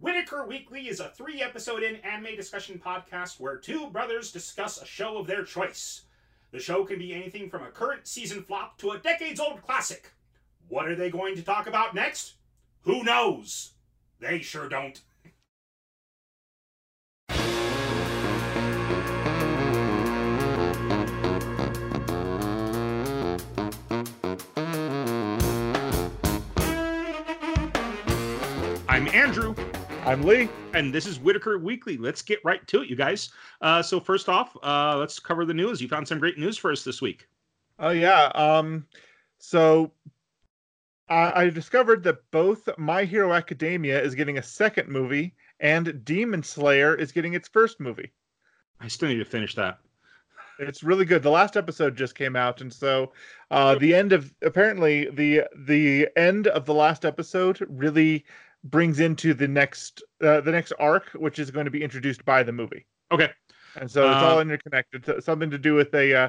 Whitaker Weekly is a three episode in anime discussion podcast where two brothers discuss a show of their choice. The show can be anything from a current season flop to a decades old classic. What are they going to talk about next? Who knows? They sure don't. I'm Andrew, I'm Lee. and this is Whitaker Weekly. Let's get right to it, you guys. Uh, so first off, uh, let's cover the news. You found some great news for us this week. Oh yeah. Um, so I, I discovered that both My Hero Academia is getting a second movie, and Demon Slayer is getting its first movie. I still need to finish that. It's really good. The last episode just came out, and so uh, the end of apparently the the end of the last episode really brings into the next uh, the next arc, which is going to be introduced by the movie. Okay. and so it's Uh, all interconnected. So- Something to do with a uh,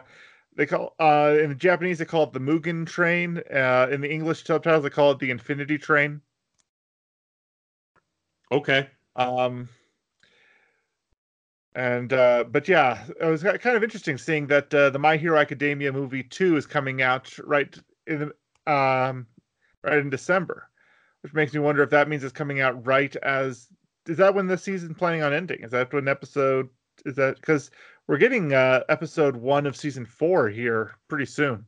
they call uh, in the Japanese they call it the Mugen Train. Uh, in the English subtitles they call it the Infinity Train. Okay. Um, and uh, but yeah, it was kind of interesting seeing that uh, the My Hero Academia movie two is coming out right in the, um right in December, which makes me wonder if that means it's coming out right as is that when the season planning on ending? Is that when episode is that because we're getting uh episode one of season four here pretty soon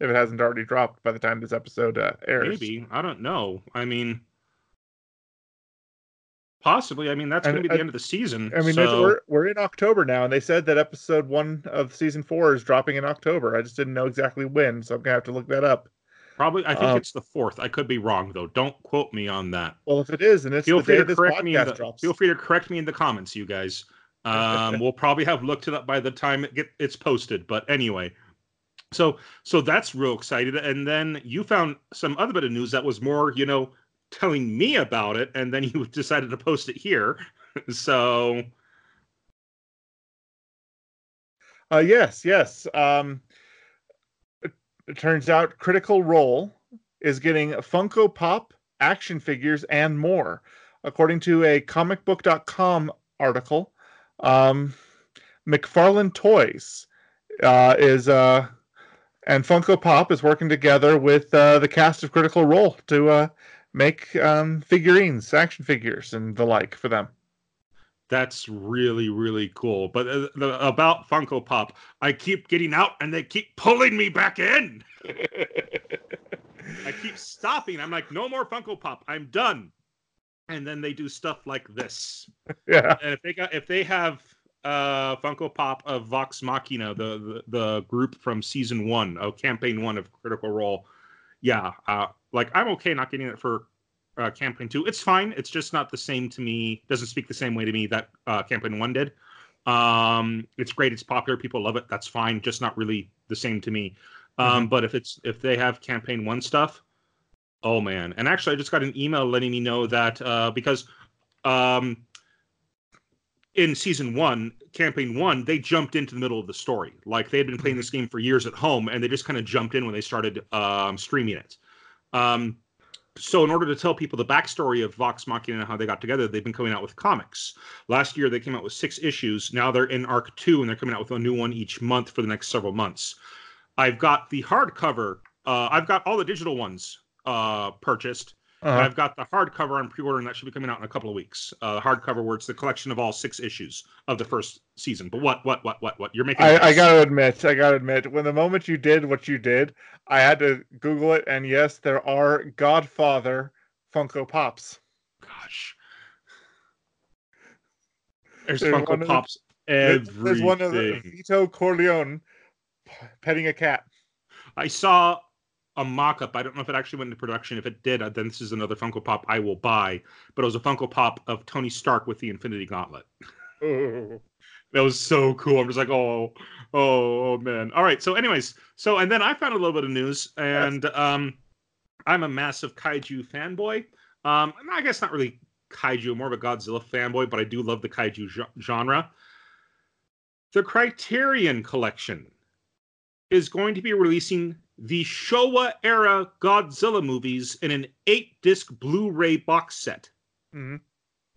if it hasn't already dropped by the time this episode uh, airs. Maybe. I don't know. I mean, possibly. I mean, that's going to be the I- end of the season. I mean, so we're we're in October now, and they said that episode one of season four is dropping in October. I just didn't know exactly when, so I'm gonna have to look that up. Probably, I think um, it's the fourth. I could be wrong, though. Don't quote me on that. Well, if it is, and it's Feel the free to correct me. In the, drops. feel free to correct me in the comments, you guys. Um, we'll probably have looked it up by the time it get it's posted. But anyway, so so that's real excited. And then you found some other bit of news that was more, you know, telling me about it, and then you decided to post it here. so Uh, yes, yes. Um, it, turns out Critical Role is getting Funko Pop action figures and more, according to a comicbook.com article. Um, McFarlane Toys uh, is uh, and Funko Pop is working together with uh, the cast of Critical Role to uh, make um, figurines, action figures, and the like for them. That's really really cool. But uh, the, about Funko Pop, I keep getting out and they keep pulling me back in. I keep stopping. I'm like, no more Funko Pop. I'm done. And then they do stuff like this. yeah. And if they got if they have uh Funko Pop of Vox Machina, the the, the group from season one of campaign one of Critical Role, yeah, uh like I'm okay not getting it for uh, campaign two. It's fine. It's just not the same to me. Doesn't speak the same way to me that uh, campaign one did. Um, it's great. It's popular. People love it. That's fine. Just not really the same to me. Um, But if it's if they have campaign one stuff, oh man! And actually, I just got an email letting me know that uh, because um, in season one, campaign one, they jumped into the middle of the story. Like they had been playing this game for years at home, and they just kind of jumped in when they started um, streaming it. Um, so in order to tell people the backstory of Vox Machina and how they got together, they've been coming out with comics. Last year they came out with six issues. Now they're in arc two, and they're coming out with a new one each month for the next several months. I've got the hardcover. Uh, I've got all the digital ones uh, purchased. Uh-huh. I've got the hardcover on pre-order, and that should be coming out in a couple of weeks. Uh, hardcover, where it's the collection of all six issues of the first season. But what, what, what, what, what? You're making. I, face. gotta admit, I gotta admit, when the moment you did what you did, I had to Google it, and yes, there are Godfather Funko Pops. Gosh. There's There's Funko the- Pops. There's- Everything. There's one of the Vito Corleone petting a cat. I saw a mock-up. I don't know if it actually went into production. If it did, uh, then this is another Funko Pop I will buy. But it was a Funko Pop of Tony Stark with the Infinity Gauntlet. That was so cool. I'm just like, oh, oh, oh, man. All right. So, anyways, so and then I found a little bit of news, and um, I'm a massive kaiju fanboy. Um, I guess not really kaiju, more of a Godzilla fanboy, but I do love the kaiju ge- genre. The Criterion Collection is going to be releasing the Showa era Godzilla movies in an eight disc Blu ray box set. Mhm.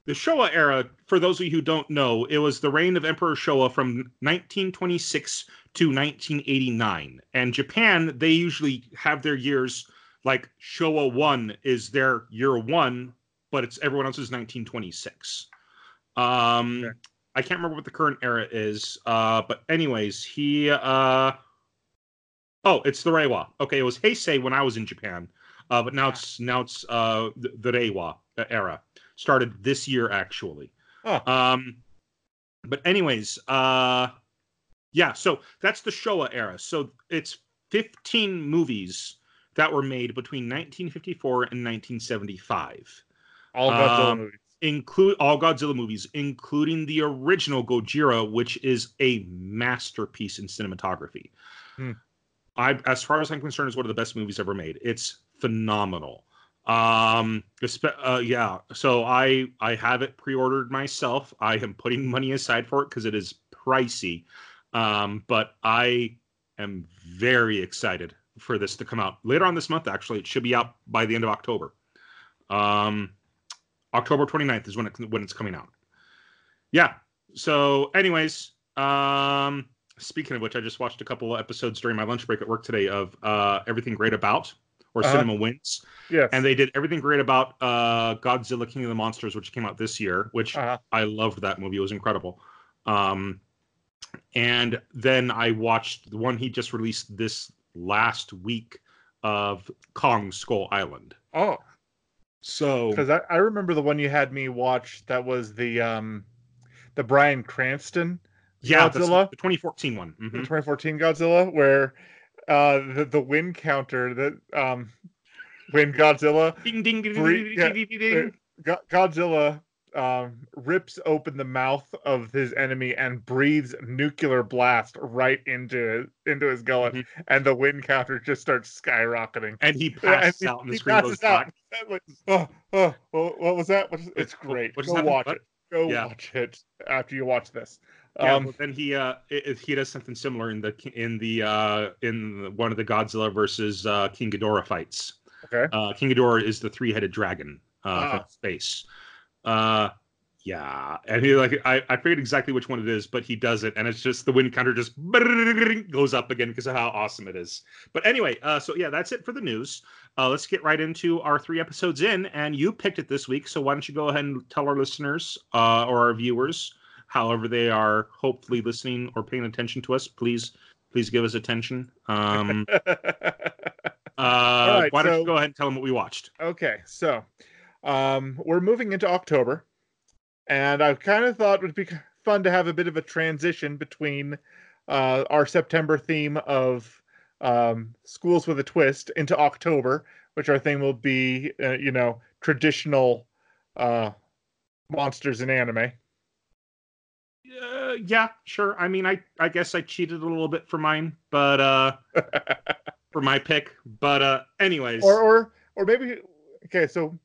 the Showa era, for those of you who don't know, it was the reign of Emperor Showa from 1926 to 1989. And Japan, they usually have their years like Showa 1 is their year 1, but it's everyone else's 1926. Um Okay. I can't remember what the current era is. Uh but anyways, he uh Oh, it's the Reiwa. Okay, it was Heisei when I was in Japan. Uh, but now it's now it's uh the, the Reiwa era. Started this year actually. Oh. Um but anyways, uh yeah, so that's the Showa era. So it's 15 movies that were made between 1954 and 1975 All Godzilla Um, movies. include all Godzilla movies, including the original Gojira, which is a masterpiece in cinematography. Hmm. I, as far as I'm concerned, is one of the best movies ever made. It's phenomenal. Um, uh, yeah. So I I have it pre-ordered myself. I am putting money aside for it because it is pricey. Um, but I am very excited for this to come out later on this month. Actually, it should be out by the end of October. Um, October 29th is when it when it's coming out. Yeah. So, anyways, um, speaking of which, I just watched a couple of episodes during my lunch break at work today of uh, Everything Great About or Uh-huh. Cinema Wins, Yes. and they did Everything Great About uh, Godzilla King of the Monsters, which came out this year, which uh, I loved that movie. It was incredible. Um, and then I watched the one he just released this last week of Kong Skull Island. oh, So because I, I remember the one you had me watch. That was the um, the Bryan Cranston, yeah, Godzilla? the 2014 one. the Mhm. 2014 Godzilla, where uh, the the win counter that um, when Godzilla Ding ding ding Bre- ding ding ding ding. Go- Godzilla um, rips open the mouth of his enemy and breathes nuclear blast right into into his gullet, Mhm. and the win counter just starts skyrocketing. And he Yeah, and passes he- out, and the he screen goes passes out. black. Like, oh, oh, what what was that? What is- It's great. Go happened? watch What? it. Go Yeah. watch it after you watch this. Yeah, Um, well, then he uh he does something similar in the in the uh in the- one of the Godzilla versus uh King Ghidorah fights. Okay. Uh King Ghidorah is the three-headed dragon uh Ah. from space. Uh yeah, and he like I, I figured exactly which one it is, but he does it, and it's just the win counter just goes up again because of how awesome it is. But anyway, uh, so yeah, that's it for the news. Uh, let's get right into our three episodes in, and you picked it this week, so why don't you go ahead and tell our listeners uh, or our viewers, however they are hopefully listening or paying attention to us, please, please give us attention. Um, uh, right, why don't so- you go ahead and tell them what we watched? Okay, so um, we're moving into October, and I kind of thought it would be fun to have a bit of a transition between uh, our September theme of um, schools with a twist into October, which our thing will be, uh, you know, traditional uh, monsters in anime. Uh, yeah, sure. I mean, I I guess I cheated a little bit for mine, but uh, for my pick. But uh, anyways, or or or maybe okay so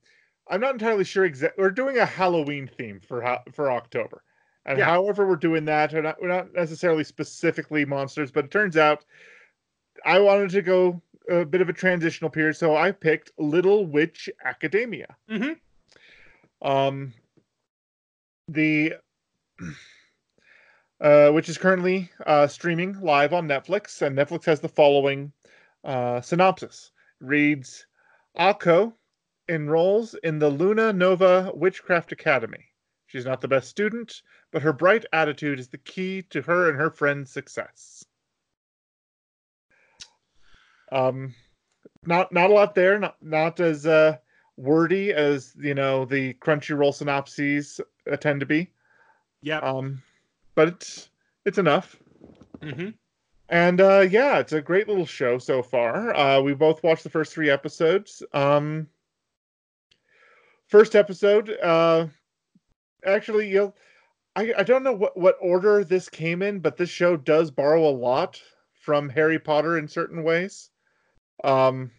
i'm not entirely sure exactly we're doing a halloween theme for for october and Yeah. however we're doing that we're not, we're not necessarily specifically monsters but it turns out i wanted to go a bit of a transitional period so i picked little witch academia Mhm. um the uh, which is currently uh, streaming live on Netflix, and Netflix has the following uh, synopsis: reads, Akko enrolls in the Luna Nova Witchcraft Academy. She's not the best student, but her bright attitude is the key to her and her friends' success. Um, not not a lot there. Not not as uh, wordy as you know the Crunchyroll synopses uh, tend to be. yeah. Um, but it's it's enough. hmm And uh, yeah, it's a great little show so far. Uh, we both watched the first three episodes. Um, first episode, uh, actually, you know, I, I don't know what, what order this came in, but this show does borrow a lot from Harry Potter in certain ways. Um,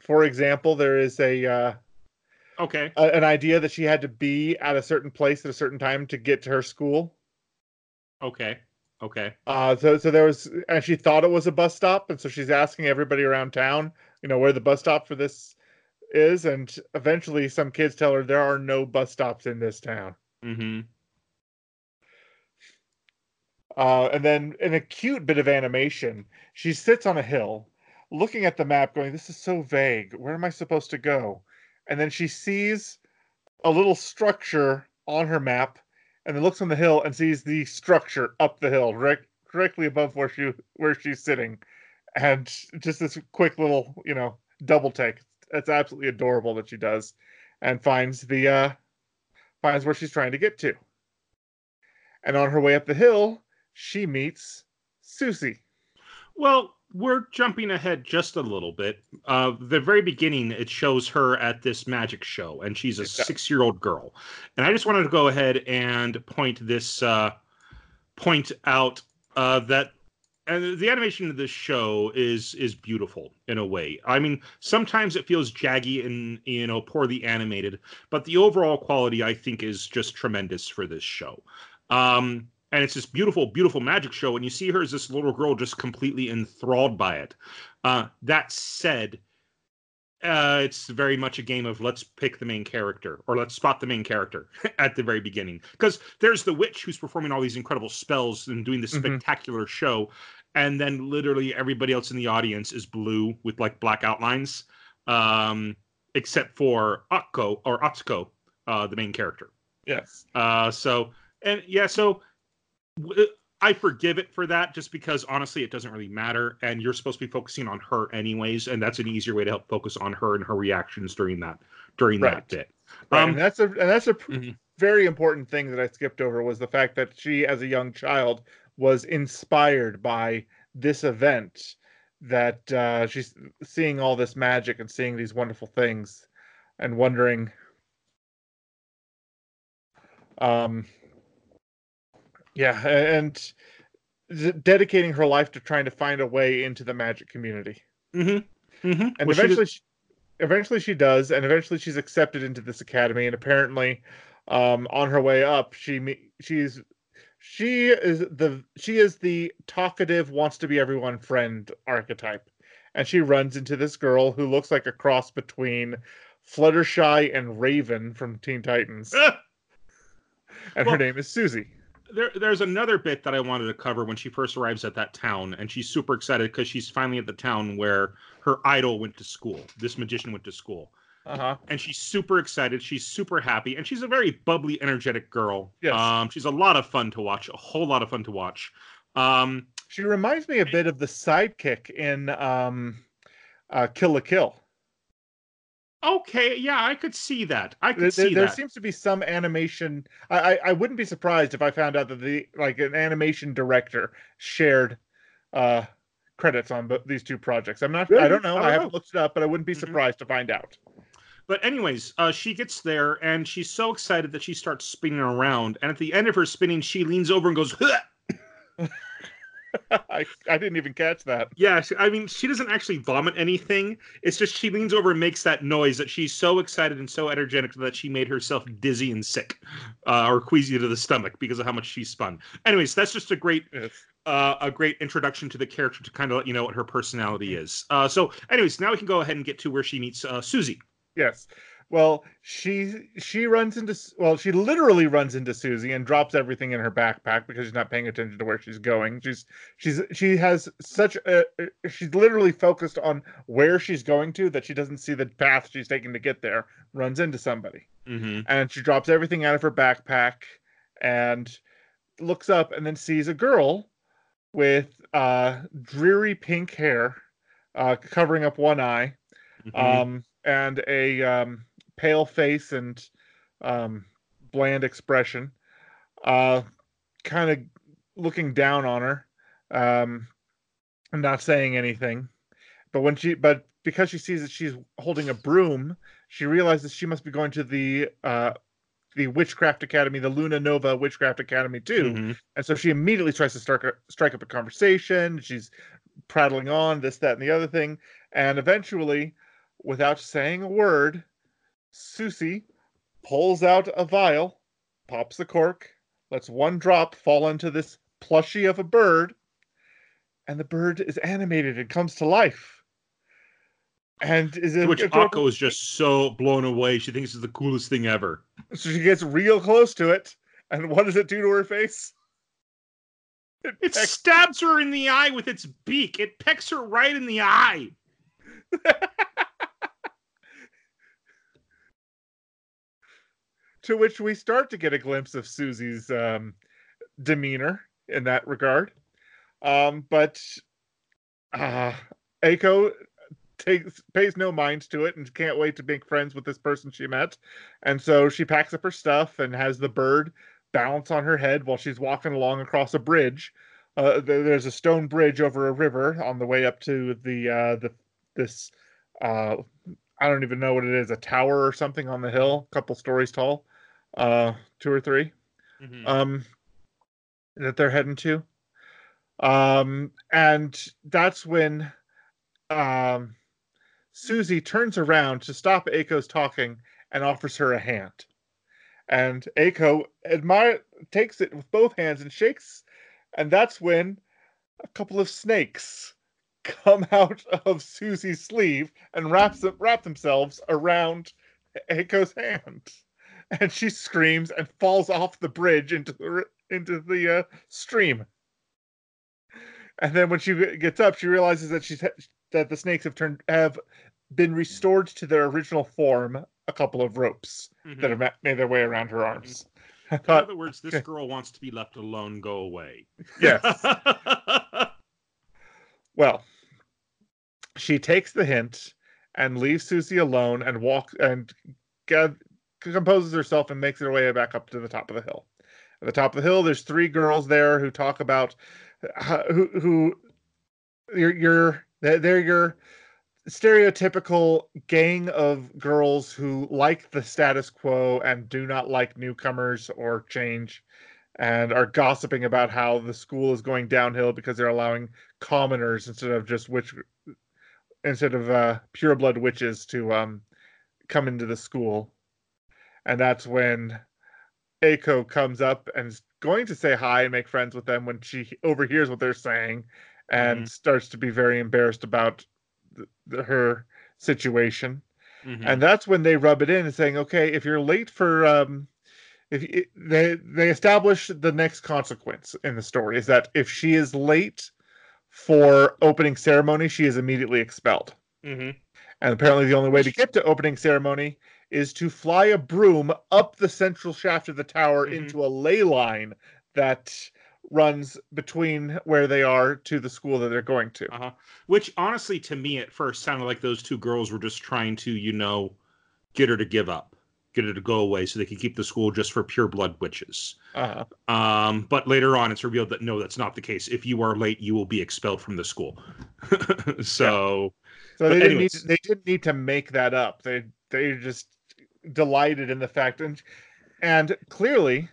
for example, there is a, uh, Okay. a an idea that she had to be at a certain place at a certain time to get to her school. Okay. Okay. Uh, so so there was, and she thought it was a bus stop, and so she's asking everybody around town, you know, where the bus stop for this is, and eventually some kids tell her there are no bus stops in this town. Mm-hmm. Uh, and then in a cute bit of animation, she sits on a hill, looking at the map, going, "This is so vague. Where am I supposed to go?" And then she sees a little structure on her map, and then looks on the hill and sees the structure up the hill, direct, directly above where she where she's sitting, and just this quick little, you know, double take. It's absolutely adorable that she does, and finds the uh, finds where she's trying to get to. And on her way up the hill, she meets Sucy. Well, we're jumping ahead just a little bit. Uh, the very beginning, it shows her at this magic show, and she's a six-year-old girl. And I just wanted to go ahead and point this uh, point out uh, that and the animation of this show is is beautiful in a way. I mean, sometimes it feels jaggy and you know poorly animated, but the overall quality I think is just tremendous for this show. Um, and it's this beautiful, beautiful magic show, and you see her as this little girl just completely enthralled by it. Uh, that said, uh, it's very much a game of let's pick the main character or let's spot the main character at the very beginning because there's the witch who's performing all these incredible spells and doing this mm-hmm. spectacular show and then literally everybody else in the audience is blue with like black outlines um, except for Akko or Atsuko, uh, the main character yes uh, so and yeah so I forgive it for that just because honestly it doesn't really matter and you're supposed to be focusing on her anyways and that's an easier way to help focus on her and her reactions during that during right. that bit. Right. Um, and that's a and that's a mm-hmm. very important thing that I skipped over was the fact that she as a young child was inspired by this event that uh, she's seeing all this magic and seeing these wonderful things and wondering um yeah, and dedicating her life to trying to find a way into the magic community. Mm-hmm. Mm-hmm. And well, eventually, she, eventually she does, and eventually she's accepted into this academy. And apparently, um, on her way up, she she's she is the she is the talkative, wants to be everyone friend archetype, and she runs into this girl who looks like a cross between Fluttershy and Raven from Teen Titans. and well, her name is Sucy there, there's another bit that I wanted to cover when she first arrives at that town, and she's super excited because she's finally at the town where her idol went to school. This magician went to school. Uh-huh. And she's super excited. She's super happy, and she's a very bubbly, energetic girl. Yes. Um, she's a lot of fun to watch. A whole lot of fun to watch. Um, she reminds me a bit of the sidekick in um, uh, Kill la Kill. Okay, yeah, I could see that. I could there, see there that. seems to be some animation. I, I, I wouldn't be surprised if I found out that the like an animation director shared uh credits on these two projects. I'm not. Really? I don't know. I, I haven't looked it up, but I wouldn't be mm-hmm. surprised mm-hmm. to find out. But anyways, uh, she gets there and she's so excited that she starts spinning around. And at the end of her spinning, she leans over and goes. I, I didn't even catch that. Yeah, I mean, she doesn't actually vomit anything. It's just she leans over and makes that noise that she's so excited and so energetic that she made herself dizzy and sick, uh, or queasy to the stomach because of how much she spun. Anyways, that's just a great. Yes. Uh, a great introduction to the character to kind of let you know what her personality is. Uh, so, anyways, now we can go ahead and get to where she meets uh, Sucy. Yes. Well, she she runs into well, she literally runs into Sucy and drops everything in her backpack because she's not paying attention to where she's going. She's she's she has such a she's literally focused on where she's going to that she doesn't see the path she's taking to get there. Runs into somebody, mm-hmm. and she drops everything out of her backpack and looks up and then sees a girl with uh, dreary pink hair uh, covering up one eye. Mm-hmm. Um, and a um, pale face and um, bland expression, uh, kind of looking down on her, um, and not saying anything. But when she, but because she sees that she's holding a broom, she realizes she must be going to the uh, the Witchcraft Academy, the Luna Nova Witchcraft Academy too. Mm-hmm. And so she immediately tries to start strike up a conversation. She's prattling on this, that, and the other thing, and eventually, without saying a word, Sucy pulls out a vial, pops the cork, lets one drop fall into this plushie of a bird, and the bird is animated and comes to life. And is it which adorable? Akko is just so blown away. She thinks it's the coolest thing ever. So she gets real close to it, and what does it do to her face? It It pecks- stabs her in the eye with its beak. It pecks her right in the eye. to which we start to get a glimpse of Sucy's um, demeanor in that regard. Um, but uh, Aiko takes pays no mind to it and can't wait to make friends with this person she met. And so she packs up her stuff and has the bird balance on her head while she's walking along across a bridge. Uh, there's a stone bridge over a river on the way up to the uh, the this uh, I don't even know what it is, a tower or something on the hill, a couple stories tall, uh, two or three, Mhm. um, that they're heading to. Um, and that's when um, Sucy turns around to stop Aiko's talking and offers her a hand. And Aiko admire takes it with both hands and shakes, and that's when a couple of snakes come out of Sucy's sleeve and wraps them, wrap themselves around Aiko's hand, and she screams and falls off the bridge into the into the uh, stream. And then when she gets up, she realizes that she's that the snakes have turned have been restored to their original form. A couple of ropes Mhm. that have made their way around her arms. In thought, other words, this girl wants to be left alone. Go away. yes. Well, she takes the hint and leaves Sucy alone and walks and composes herself and makes her way back up to the top of the hill. At the top of the hill, there's three girls there who talk about uh, who who you're, you're they're your stereotypical gang of girls who like the status quo and do not like newcomers or change and are gossiping about how the school is going downhill because they're allowing commoners instead of just witch instead of uh pureblood witches to um come into the school and that's when Aiko comes up and is going to say hi and make friends with them when she overhears what they're saying and Mhm. starts to be very embarrassed about th- th- her situation Mhm. and that's when they rub it in and saying okay if you're late for um if they they establish the next consequence in the story is that if she is late for opening ceremony she is immediately expelled Mhm. and apparently the only way to get to opening ceremony is to fly a broom up the central shaft of the tower Mhm. into a ley line that runs between where they are to the school that they're going to Uh-huh. Which honestly, to me, at first sounded like those two girls were just trying to, you know, get her to give up, get her to go away, so they could keep the school just for pure blood witches. uh Um, but later on, it's revealed that no, that's not the case. If you are late, you will be expelled from the school. so, So they didn't need anyways. they didn't need to make that up. They they just delighted in the fact and and clearly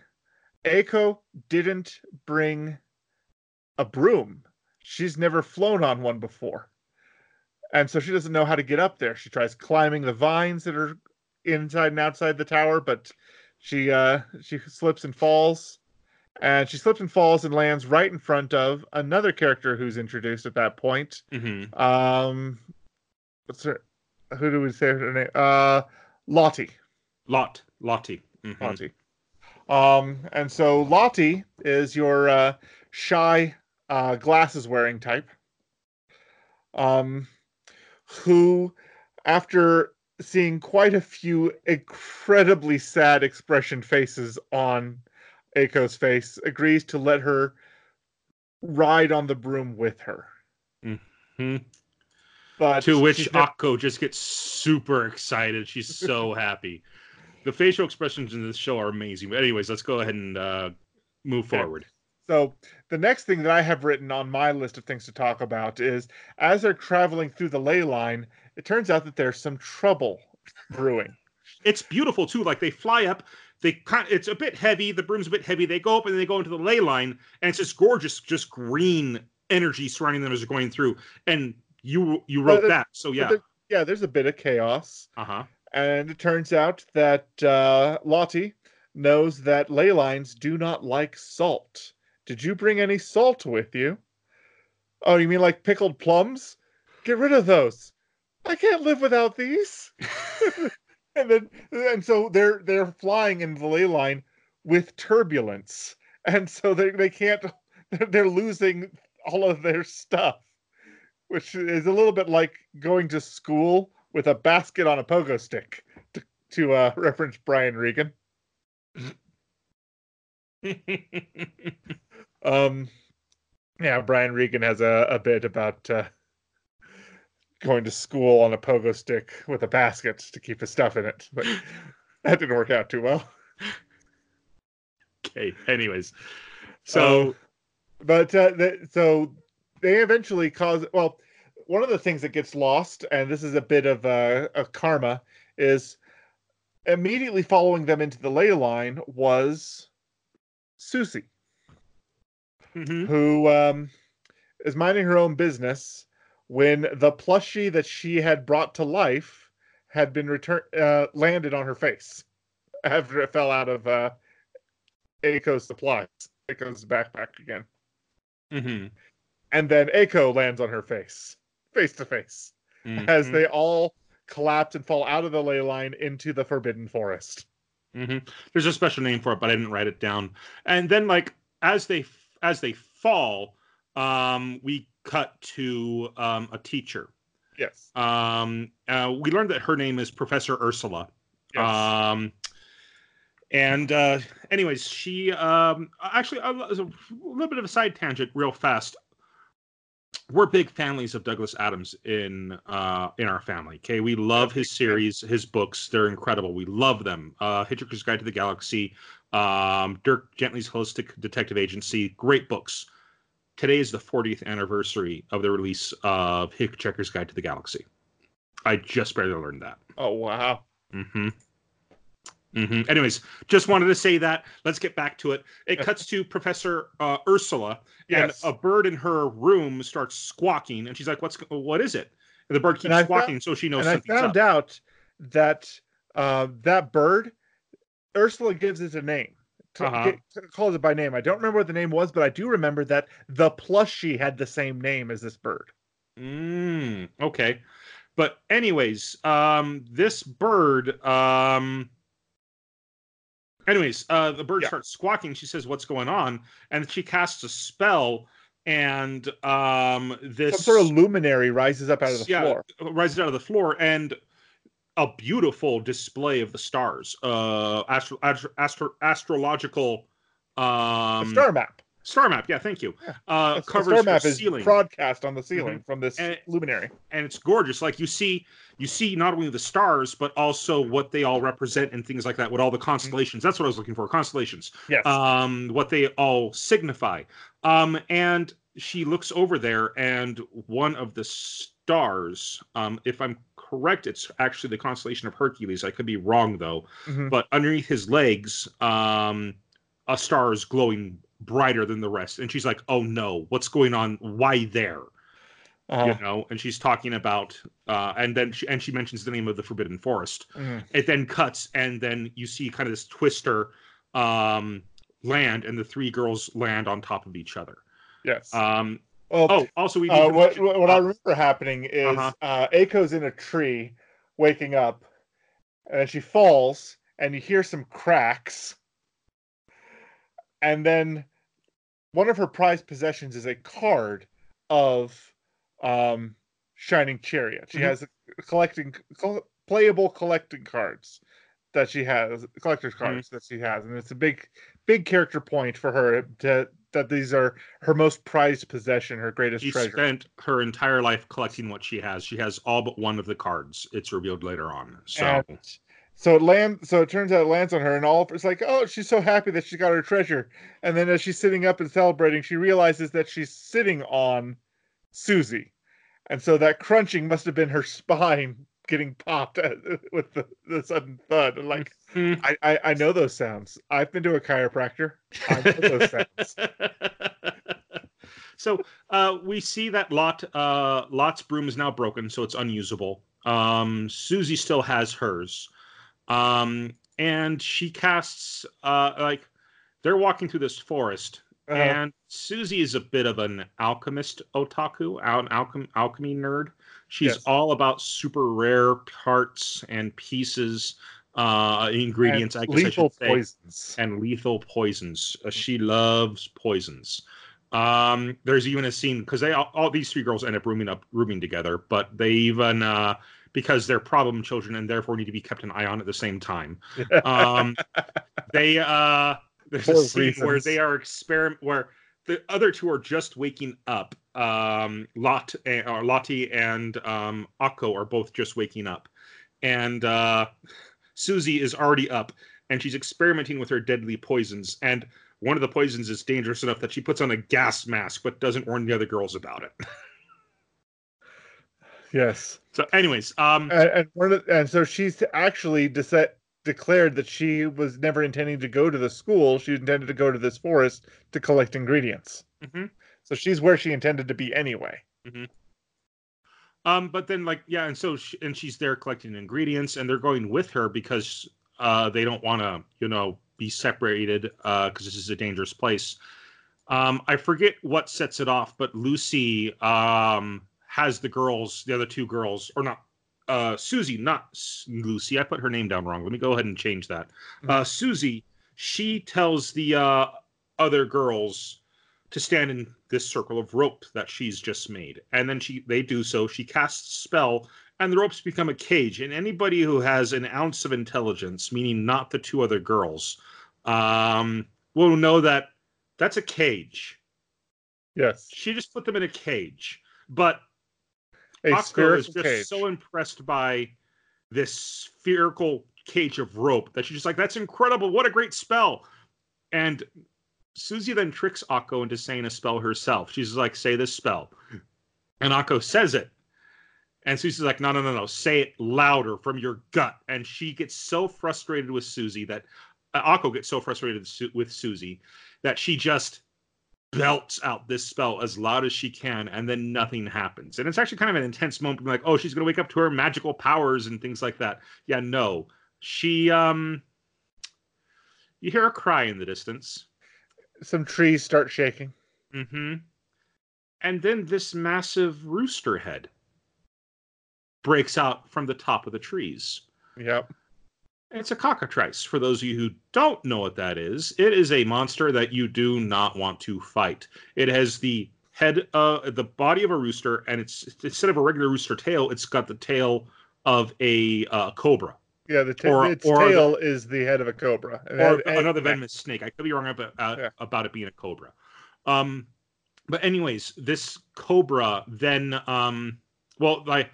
Aiko didn't bring a broom. She's never flown on one before. And so she doesn't know how to get up there. She tries climbing the vines that are inside and outside the tower, but she uh she slips and falls. And she slips and falls and lands right in front of another character who's introduced at that point. mhm. Um, what's her? Who do we say her name? Uh, Lottie. Lot, Lottie. Mhm. Lottie. Um, and so Lottie is your uh, shy, uh, glasses wearing type. Um, who, after seeing quite a few incredibly sad expression faces on Aiko's face, agrees to let her ride on the broom with her. Mhm. But To which Akko just gets super excited. She's so happy. The facial expressions in this show are amazing. But anyways, let's go ahead and uh, move Okay. forward. So the next thing that I have written on my list of things to talk about is as they're traveling through the ley line, it turns out that there's some trouble brewing. It's beautiful too. Like they fly up. They kind it's a bit heavy. The broom's a bit heavy. They go up and they go into the ley line, and it's just gorgeous, just green energy surrounding them as they're going through. And you you wrote that, so yeah, there- Yeah, there's a bit of chaos. uh huh. And it turns out that uh, Lottie knows that ley lines do not like salt. Did you bring any salt with you? Oh, you mean like pickled plums? Get rid of those. I can't live without these. and then and so they're they're flying in the ley line with turbulence. And so they they can't they're losing all of their stuff. Which is a little bit like going to school with a basket on a pogo stick to, to uh, reference Brian Regan. um yeah, Brian Regan has a, a bit about uh, going to school on a pogo stick with a basket to keep his stuff in it, but that didn't work out too well. Okay. Anyways, so, Um, but uh, the, so they eventually cause. Well, one of the things that gets lost, and this is a bit of a, a karma, is immediately following them into the ley line was Sucy. mhm. who um, is minding her own business when the plushie that she had brought to life had been returned uh, landed on her face after it fell out of uh, Aiko's supplies. Aiko's backpack again, Mhm. and then Aiko lands on her face, face to face, as Mhm. they all collapse and fall out of the ley line into the forbidden forest. hmm There's a special name for it, but I didn't write it down. And then, like as they as they fall, um, we cut to um, a teacher. Yes. Um, uh, we learned that her name is Professor Ursula. Yes. Um, and uh, anyways, she um, actually as a little bit of a side tangent, real fast. We're big families of Douglas Adams in uh, in our family. Okay, we love his series, his books. They're incredible. We love them. Uh, Hitchhiker's Guide to the Galaxy, um, Dirk Gently's Holistic Detective Agency. Great books. Today is the 40th anniversary of the release of Hitchhiker's Guide to the Galaxy. I just barely learned that. oh wow. Mm-hmm. Mm-hmm. Anyways, just wanted to say that. Let's get back to it. It cuts to Professor uh, Ursula, Yes. and a bird in her room starts squawking, and she's like, "What's what is it?" And the bird keeps And squawking, found- so she knows and I found up. out that uh, that bird, Ursula gives it a name. To, Uh-huh. get- to calls it by name. I don't remember what the name was, but I do remember that the plushie had the same name as this bird. Mm, okay. But anyways, um, this bird, um, anyways, uh, the bird Yeah. starts squawking. She says, "What's going on?" And she casts a spell, and um, this Some sort of luminary rises up out of the yeah, floor. rises out of the floor, and a beautiful display of the stars, uh, astro, astro, astro astrological, A um, star map. Star map. Yeah, thank you. Yeah. Uh, covers star map is ceiling. broadcast on the ceiling from this And- luminary. and it's gorgeous. Like you see, you see not only the stars, but also what they all represent and things like that. With all the constellations, that's what I was looking for. Constellations. Yes. Um, what they all signify. Um, and she looks over there, and one of the stars, um, if I'm correct, it's actually the constellation of Hercules. I could be wrong though. Mhm. But underneath his legs, um, a star is glowing brighter than the rest, and she's like, "Oh no, what's going on? Why there?" Uh, you know and she's talking about uh and then she and she mentions the name of the forbidden forest mhm. it then cuts and then you see kind of this twister um land and the three girls land on top of each other Yes. um well, oh also we uh, what, what I remember happening is Uh-huh. uh, Aiko's in a tree, waking up, and she falls, and you hear some cracks, and then one of her prized possessions is a card of um, Shining Chariot. She Mhm. has collecting col- playable collecting cards that she has, collector's Mm-hmm. cards that she has, and it's a big, big character point for her to that these are her most prized possession, her greatest she treasure. spent her entire life collecting what she has she has all but one of the cards it's revealed later on so And so it lands. So it turns out it lands on her, and all it's like, oh, she's so happy that she got her treasure. And then as she's sitting up and celebrating, she realizes that she's sitting on Sucy, and so that crunching must have been her spine getting popped at- with the, the sudden thud. And like, Hmm. I, I I know those sounds. I've been to a chiropractor. I know those sounds. so uh, we see that Lot uh, Lot's broom is now broken, so it's unusable. Um, Sucy still has hers, um, and she casts uh, like they're walking through this forest, Uh, and Sucy is a bit of an alchemist otaku, an alchem- alchemy nerd. She's Yes. all about super rare parts and pieces, uh, ingredients. and I guess I lethal should say, poisons. and lethal poisons. Uh, she loves poisons. Um, there's even a scene because they all, all these three girls end up rooming up rooming together, but they even uh, because they're problem children and therefore need to be kept an eye on at the same time. Um, they uh, there's a scene where they are experiment where the other two are just waking up. Um, Lot and, or Lottie and um, Akko are both just waking up, and uh, Sucy is already up and she's experimenting with her deadly poisons. And one of the poisons is dangerous enough that she puts on a gas mask but doesn't warn the other girls about it. Yes. So, anyways, um, and, and one of the, and so she's actually dece- declared that she was never intending to go to the school. She intended to go to this forest to collect ingredients. mhm. So she's where she intended to be anyway. Um, but then like yeah, and so she, and she's there collecting ingredients, and they're going with her because uh, they don't want to you know be separated because this is a dangerous place. Um, I forget what sets it off, but Lucy um, has the girls, the other two girls, or not uh, Sucy, not Lucy. I put her name down wrong. Let me go ahead and change that. Uh, Sucy, she tells the uh, other girls to stand in this circle of rope that she's just made and then she they do so she casts a spell and the ropes become a cage and anybody who has an ounce of intelligence meaning not the two other girls um will know that that's a cage Yes. she just put them in a cage but Akko is just cage. so impressed by this spherical cage of rope that she's just like, "That's incredible! What a great spell!" And Sucy then tricks Akko into saying a spell herself. She's like, "Say this spell," and Akko says it. And Sucy's like, "No, no, no, no! Say it louder from your gut." And she gets so frustrated with Sucy that uh, Akko gets so frustrated Su- with Sucy that she just belts out this spell as loud as she can, and then nothing happens. And it's actually kind of an intense moment. Like, oh, she's gonna wake up to her magical powers and things like that. Yeah, no, she um, you hear a cry in the distance. Some trees start shaking. Mm-hmm. And then this massive rooster head breaks out from the top of the trees. Yep. It's a cockatrice. For those of you who don't know what that is, it is a monster that you do not want to fight. It has the head, uh, the body of a rooster, and it's instead of a regular rooster tail, it's got the tail of a uh, cobra Yeah. The ta- Or- its or the- tail is the head of a cobra. And or and- another venomous snake. I could be wrong about uh, Yeah. about it being a cobra. Um, but anyways, this cobra then, um, well, like,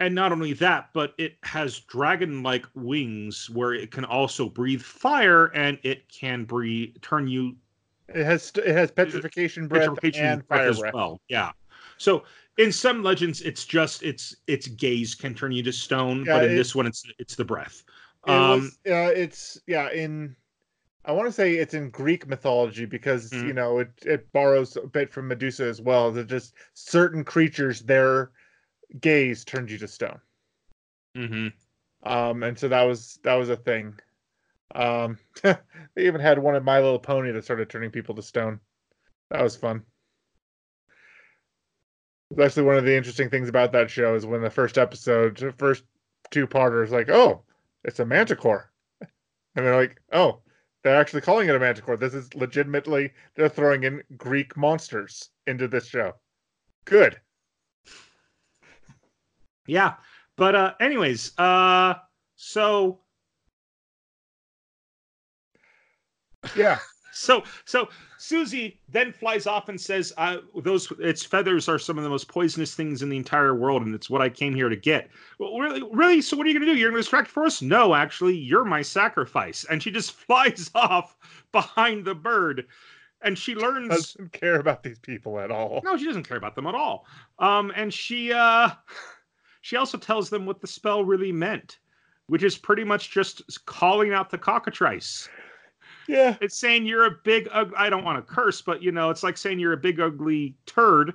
and not only that, but it has dragon-like wings where it can also breathe fire, and it can breathe turn you It has it has petrification breath petrification and breath fire as breath. well. Yeah. So in some legends, it's just its its gaze can turn you to stone, Yeah, but in it- this one, it's it's the breath. It Um, was, uh, it's yeah in I want to say it's in Greek mythology because Mhm. you know it it borrows a bit from Medusa as well. That just certain creatures their gaze turns you to stone. mhm. Um, and so that was that was a thing. Um, they even had one in My Little Pony that started turning people to stone. That was fun. It's actually one of the interesting things about that show is when the first episode, the first two parters, like, oh, it's a manticore, and they're like, oh, they're actually calling it a manticore. This is legitimately they're throwing in Greek monsters into this show. Good. Yeah. But uh anyways, uh so Yeah. so so Sucy then flies off and says, uh those its feathers are some of the most poisonous things in the entire world, and it's what I came here to get. Well, really, really? So what are you gonna do? You're gonna distract for us? No, actually, you're my sacrifice. And she just flies off behind the bird. And she learns Doesn't care about these people at all. No, she doesn't care about them at all. Um, and she uh, she also tells them what the spell really meant, which is pretty much just calling out the cockatrice. Yeah. It's saying you're a big. Ug- I don't want to curse, but you know, it's like saying you're a big ugly turd.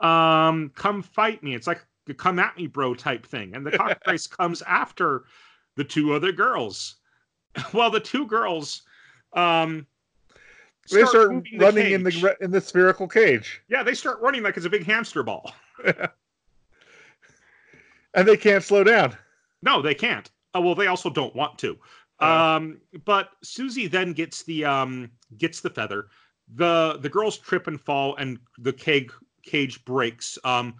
Um, come fight me. It's like come at me, bro, type thing. And the cockatrice comes after the two other girls. Well, the two girls, um, they start the running in the in the spherical cage, Yeah, they start running like it's a big hamster ball. and they can't slow down. No, they can't. Uh, well, they also don't want to. Oh. Um, but Sucy then gets the um gets the feather. The the girls trip and fall, and the cage cage breaks. Um,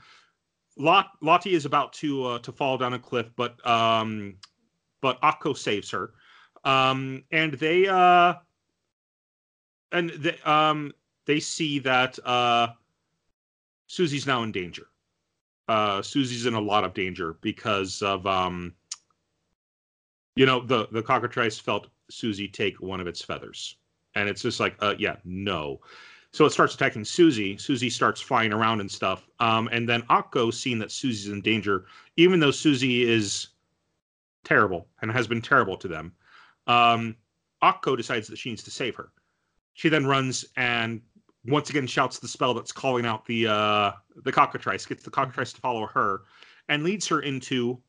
Lot Lottie is about to uh, to fall down a cliff, but um, but Akko saves her. Um, and they uh, and they um they see that uh, Sucy's now in danger. Uh, Sucy's in a lot of danger because of um, you know, the the cockatrice felt Sucy take one of its feathers, and it's just like, uh, yeah, no. So it starts attacking Sucy. Sucy starts flying around and stuff. Um, and then Akko, seeing that Sucy's in danger, even though Sucy is terrible and has been terrible to them, um, Akko decides that she needs to save her. She then runs and once again shouts the spell that's calling out the uh, the cockatrice, gets the cockatrice to follow her, and leads her into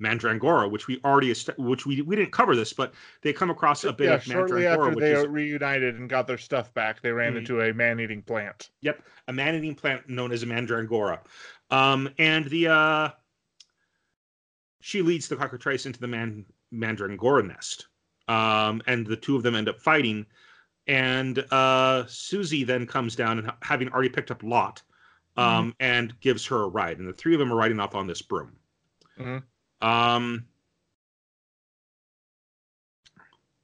Mandrangora, which we already est- which we we didn't cover this, but they come across a bit yeah, of shortly Mandrangora, after they is reunited and got their stuff back, they ran Mhm. into a man-eating plant. Yep, a man-eating plant known as a mandrangora. Um, and the uh, she leads the cockatrice into the man mandrangora nest. Um, and the two of them end up fighting. And uh, Sucy then comes down and having already picked up Lot, um, and gives her a ride. And the three of them are riding off on this broom. Mhm. Um.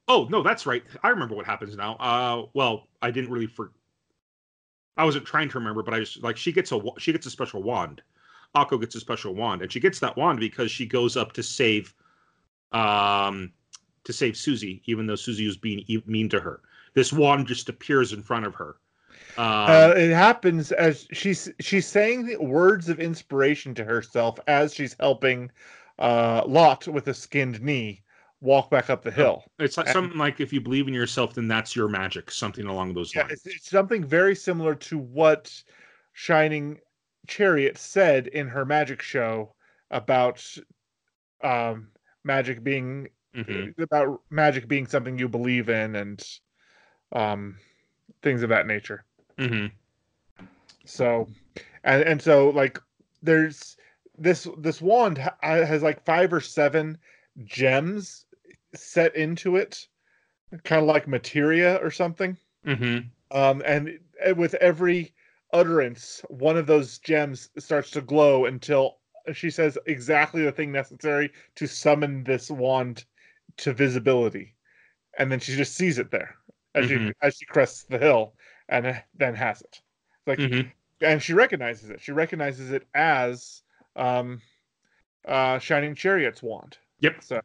Oh no, that's right. I remember what happens now. Uh, well, I didn't really for. I wasn't trying to remember, but I just like she gets a she gets a special wand. Akko gets a special wand, and she gets that wand because she goes up to save, um, to save Sucy, even though Sucy was being e- mean to her. This wand just appears in front of her. Um, uh, it happens as she's she's saying the words of inspiration to herself as she's helping uh, Lot with a skinned knee walk back up the hill. it's like and- something like if you believe in yourself, then that's your magic. Something along those Yeah, lines. it's, it's something very similar to what Shining Chariot said in her magic show about um, magic being Mhm. about magic being something you believe in and um, things of that nature. hmm So, and and so like there's this this wand ha- has like five or seven gems set into it, kind of like materia or something. hmm Um, and with every utterance, one of those gems starts to glow until she says exactly the thing necessary to summon this wand to visibility, and then she just sees it there as she Mhm. as she crests the hill, and then has it. Like hmm and she recognizes it. She recognizes it as um, uh, Shining Chariot's wand. Yep. So,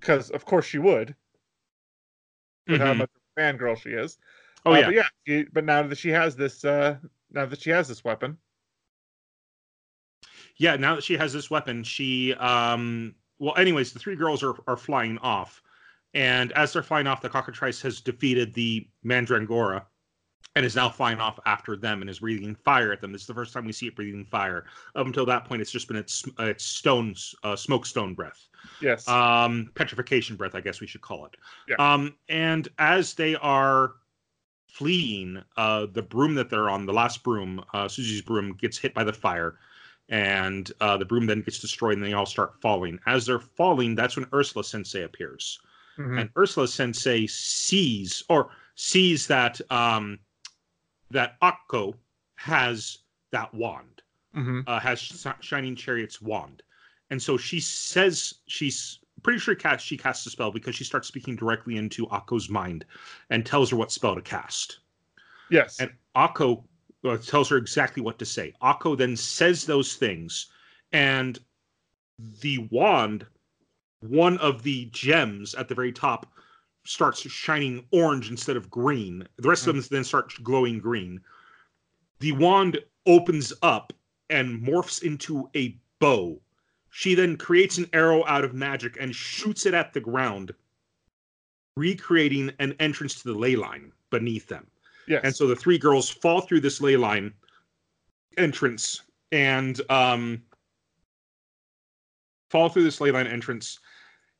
because of course she would, with how Mhm. much of a fangirl she is. Oh Uh, yeah. But yeah. She, but now that she has this, uh, now that she has this weapon, yeah now that she has this weapon she um well anyways the three girls are are flying off and as they're flying off the cockatrice has defeated the mandrangora and is now flying off after them and is breathing fire at them. This is the first time we see it breathing fire. Up until that point it's just been its its stones uh, smoke stone breath. Yes, um petrification breath i guess we should call it. Yeah. um and as they are fleeing uh the broom that they're on the last broom uh sucy's broom gets hit by the fire and uh the broom then gets destroyed and they all start falling. As they're falling that's when ursula sensei appears Mhm. and ursula sensei sees or sees that um that akko has that wand Mhm. uh, has Sh- Shining Chariot's wand, and so she says she's pretty sure cast she casts a spell because she starts speaking directly into Akko's mind and tells her what spell to cast. yes, And Akko uh, tells her exactly what to say. Akko then says those things, and the wand, one of the gems at the very top, starts shining orange instead of green. The rest of them then start glowing green. The wand opens up and morphs into a bow. She then creates an arrow out of magic and shoots it at the ground, recreating an entrance to the ley line beneath them. yes, And so the three girls fall through this ley line entrance and um, fall through this ley line entrance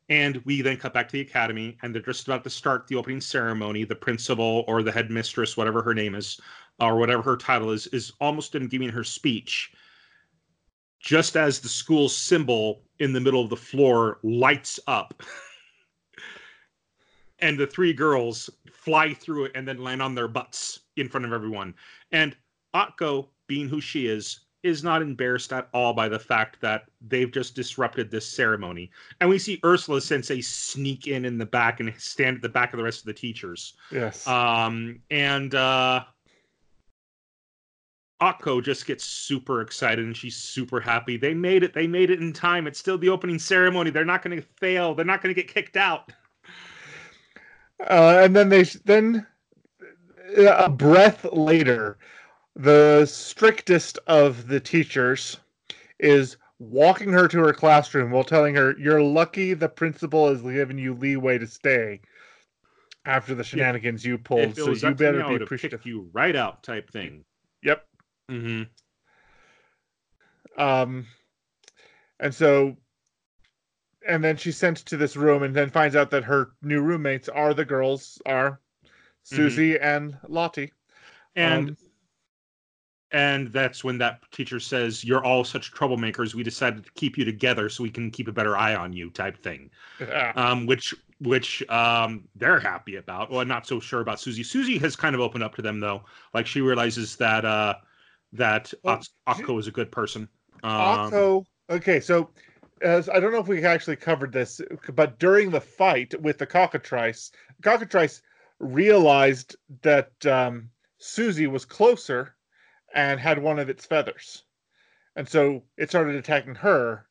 And we then cut back to the academy, and they're just about to start the opening ceremony. The principal or the headmistress, whatever her name is, or whatever her title is, is almost in giving her speech. Just as the school symbol in the middle of the floor lights up, and the three girls fly through it and then land on their butts in front of everyone. And Akko, being who she is, is not embarrassed at all by the fact that they've just disrupted this ceremony. And we see Ursula Sensei sneak in in the back and stand at the back of the rest of the teachers. Yes. Um, and uh, Akko just gets super excited and she's super happy. They made it. They made it in time. It's still the opening ceremony. They're not going to fail. They're not going to get kicked out. Uh, and then they then a breath later, the strictest of the teachers is walking her to her classroom while telling her, "You're lucky the principal is giving you leeway to stay." After the shenanigans you pulled, so you better be appreciative. You right out, type thing. Yep. Mm-hmm. Um, and so and then she's sent to this room and then finds out that her new roommates are the girls are Sucy mm-hmm. and Lottie. And um, and that's when that teacher says, You're all such troublemakers, we decided to keep you together so we can keep a better eye on you, type thing. Um, which which um they're happy about. Well, I'm not so sure about Sucy. Sucy has kind of opened up to them though. Like she realizes that uh that well, Akko is a good person. Um, Akko okay, so as I don't know if we actually covered this, but during the fight with the cockatrice, cockatrice realized that um, Sucy was closer and had one of its feathers, and so it started attacking her.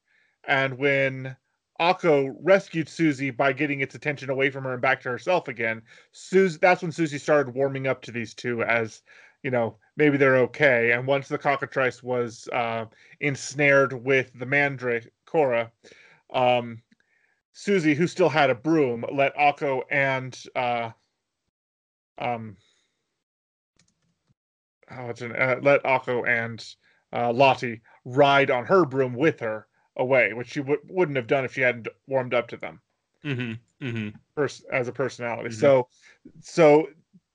And when Akko rescued Sucy by getting its attention away from her and back to herself again, Sucy, that's when Sucy started warming up to these two as you know maybe they're okay. And once the cockatrice was uh, ensnared with the mandrake Cora, um, Sucy, who still had a broom, let Akko and uh, um, oh, it's an, uh, let Akko and uh, Lottie ride on her broom with her away, which she w- wouldn't have done if she hadn't warmed up to them. Mm-hmm. Mm-hmm. Pers- as a personality. Mm-hmm. So, so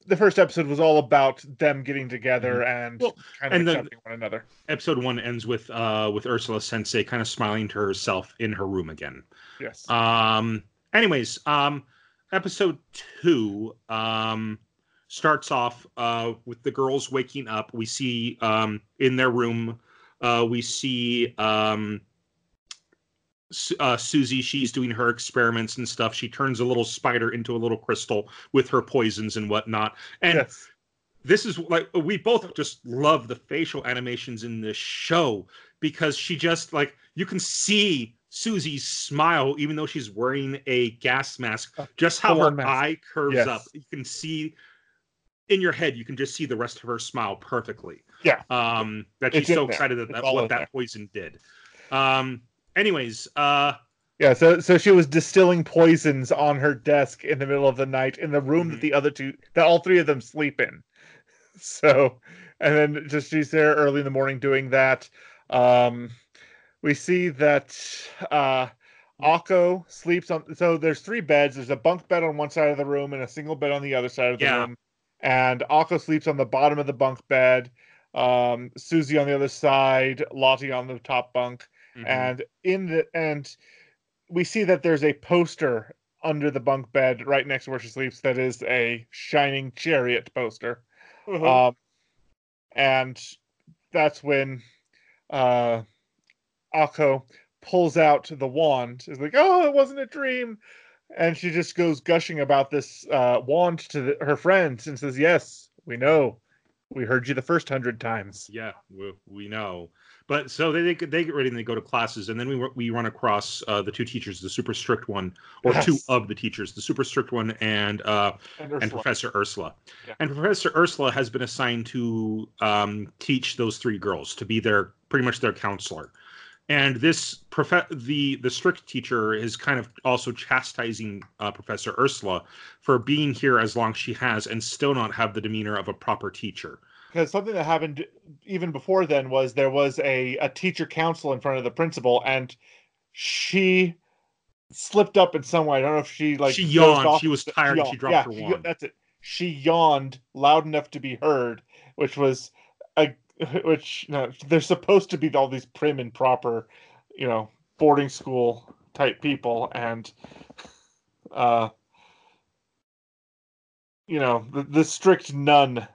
the first episode was all about them getting together mm-hmm. and well, kind of and accepting one another. Episode one ends with uh with Ursula Sensei kind of smiling to herself in her room again. Yes. Um. Anyways, um, episode two um starts off uh with the girls waking up. We see um in their room uh we see um uh, Sucy, she's doing her experiments and stuff. She turns a little spider into a little crystal with her poisons and whatnot. And yes. this is like we both just love the facial animations in this show because she just like you can see Sucy's smile, even though she's wearing a gas mask. Just how her mask. eye curves yes. up, you can see in your head. You can just see the rest of her smile perfectly. Yeah. Um, that she's so excited that, that what that there. poison did. Um, anyways, uh yeah, so so she was distilling poisons on her desk in the middle of the night in the room mm-hmm. that the other two that all three of them sleep in. So and then just she's there early in the morning doing that. Um we see that uh Akko sleeps on so there's three beds. There's a bunk bed on one side of the room and a single bed on the other side of the yeah. room. And Akko sleeps on the bottom of the bunk bed. Um, Sucy on the other side, Lottie on the top bunk Mm-hmm. And in the and we see that there's a poster under the bunk bed right next to where she sleeps that is a shining chariot poster. Mm-hmm. Um, and that's when uh Akko pulls out the wand. Is like, oh, it wasn't a dream. And she just goes gushing about this uh, wand to the, her friends and says, "Yes, we know. We heard you the first hundred times." Yeah, we, we know. But so they, they they get ready and they go to classes, and then we we run across uh, the two teachers, the super strict one, or yes. two of the teachers, the super strict one, and uh, and, and Professor Ursula. Yeah. And Professor Ursula has been assigned to um, teach those three girls to be their pretty much their counselor. And this prof- the the strict teacher is kind of also chastising uh, Professor Ursula for being here as long as she has and still not have the demeanor of a proper teacher because something that happened even before then was there was a, a teacher council in front of the principal and she slipped up in some way. I don't know if she like she yawned. She was tired and she dropped yeah, her she- wand. that's it. She yawned loud enough to be heard, which was a which you know, they're supposed to be all these prim and proper, you know, boarding school type people, and uh, you know, the, the strict nun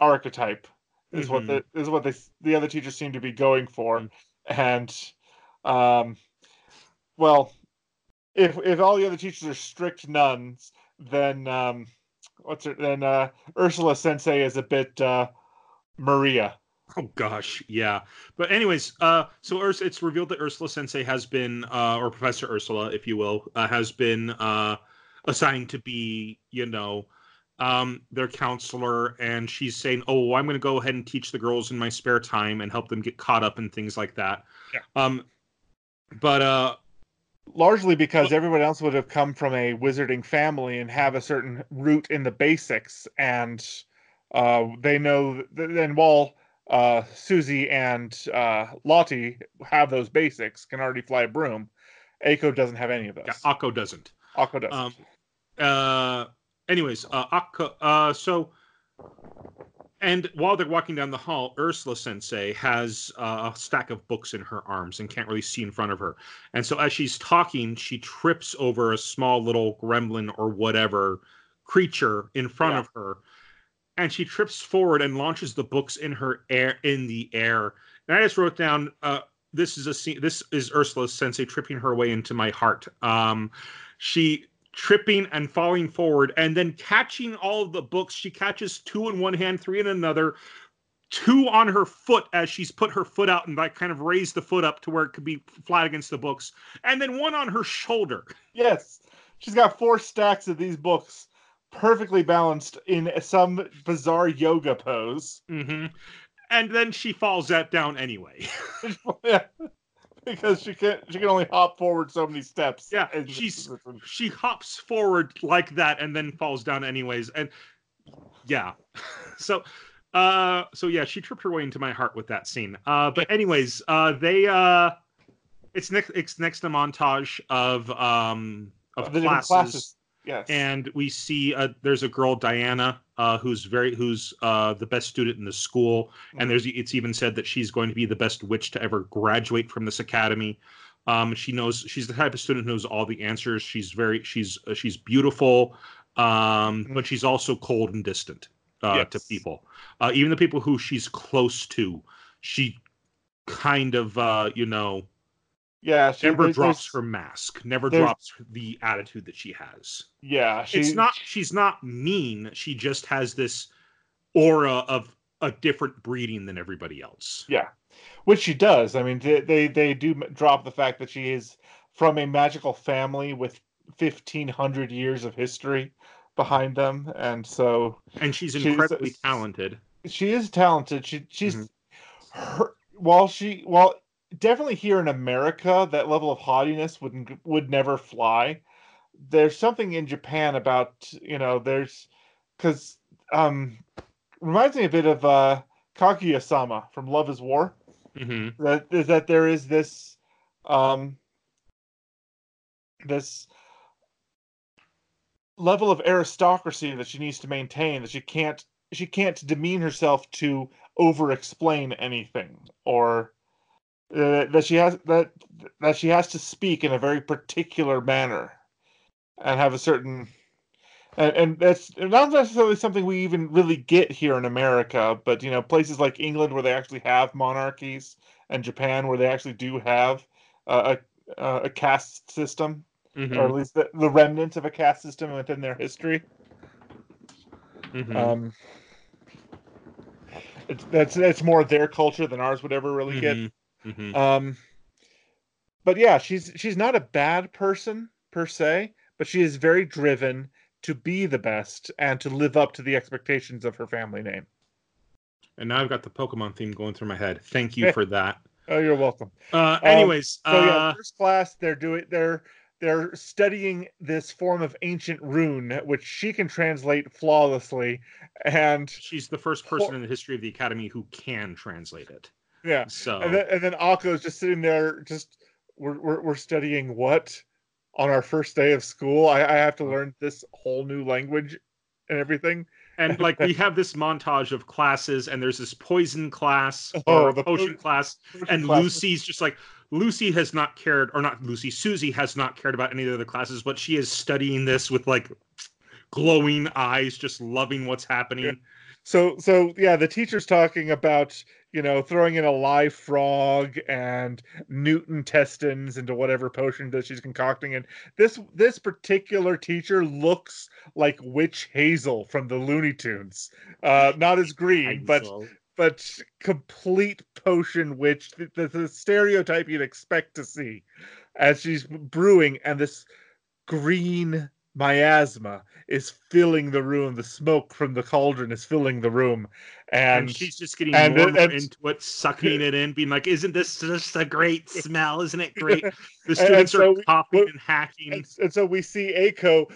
archetype is what the is what they the other teachers seem to be going for, Mm. and um, well, if if all the other teachers are strict nuns, then um, what's her then uh, Ursula Sensei is a bit uh, Maria. Oh gosh, yeah. But anyways, uh, so Urs- it's revealed that Ursula Sensei has been, uh, or Professor Ursula, if you will, uh, has been uh, assigned to be, you know, um, their counselor, and she's saying, "Oh, I'm going to go ahead and teach the girls in my spare time and help them get caught up and things like that." Yeah. Um, but uh, largely because everyone else would have come from a wizarding family and have a certain root in the basics and uh, they know th- then while uh, Sucy and uh, Lottie have those basics, can already fly a broom. Akko doesn't have any of those. yeah, Akko doesn't. Akko doesn't. Um, uh anyways uh Akko, uh so and while they're walking down the hall ursula sensei has uh, a stack of books in her arms and can't really see in front of her and so as she's talking she trips over a small little gremlin or whatever creature in front Yeah. of her and she trips forward and launches the books in her air in the air. And i just wrote down uh this is a scene this is ursula sensei tripping her way into my heart. Um she tripping and falling forward and then catching all of the books. She catches two in one hand three in another two on her foot as she's put her foot out and like kind of raised the foot up to where it could be flat against the books. And then one on her shoulder. Yes, she's got four stacks of these books perfectly balanced in some bizarre yoga pose. hmm and then she falls that down anyway yeah. Because she can she can only hop forward so many steps. Yeah, she's- she hops forward like that and then falls down anyways and yeah so uh so yeah she tripped her way into my heart with that scene uh but anyways uh they uh it's next it's next a montage of um of the classes, classes. Yes. and we see uh there's a girl diana uh who's very who's uh the best student in the school. Mhm. and there's it's even said that she's going to be the best witch to ever graduate from this academy. Um she knows she's the type of student who knows all the answers. She's very she's uh, she's beautiful um but she's also cold and distant uh to people. Uh even the people who she's close to she kind of uh you know yeah, she never drops her mask never drops the attitude that she has Yeah, she, it's not she's not mean she just has this aura of a different breeding than everybody else Yeah, which she does. I mean, they they, do drop the fact that she is from a magical family with fifteen hundred years of history behind them, and so and she's She's- incredibly talented she is talented. She she's Mhm. her while she while definitely here in America that level of haughtiness would would never fly. There's something in Japan about you know there's because um reminds me a bit of uh Kaguya-sama from Love Is War. hmm That is that there is this um this level of aristocracy that she needs to maintain that she can't she can't demean herself to over explain anything or uh, that she has that that she has to speak in a very particular manner and have a certain and, and that's not necessarily something we even really get here in America, but you know, places like England where they actually have monarchies, and Japan where they actually do have uh, a a, a caste system, hmm or at least the, the remnants of a caste system within their history. hmm Um, it's that's that's more their culture than ours would ever really get. Hmm Um, but yeah, she's she's not a bad person per se, but she is very driven to be the best and to live up to the expectations of her family name. and now i've got the pokemon theme going through my head. Thank you for that. Oh, you're welcome. uh anyways So yeah, uh first class, they're doing they're they're studying this form of ancient rune, which she can translate flawlessly, and she's the first person in the history of the academy who can translate it yeah, so and then and then Akko's just sitting there, just we're we're, we're studying what on our first day of school. I, I have to learn this whole new language and everything. And like we have this montage of classes, and there's this poison class Oh, or the potion po- class, and Class- Lucy's just like Lucy has not cared, or not Lucy, Sucy has not cared about any of the other classes, but she is studying this with like glowing eyes, just loving what's happening. So so yeah, the teacher's talking about you know throwing in a live frog and Newton testins into whatever potion that she's concocting, and this this particular teacher looks like Witch Hazel from the Looney Tunes. Uh, not as green, but but complete potion witch, the, the, the stereotype you'd expect to see as she's brewing, and this green miasma is filling the room. The smoke from the cauldron is filling the room, and, and she's just getting and more and and- into it, sucking it in, being like, "Isn't this just a great smell? Isn't it great?" The students so are we- coughing and hacking. and, so we see Akko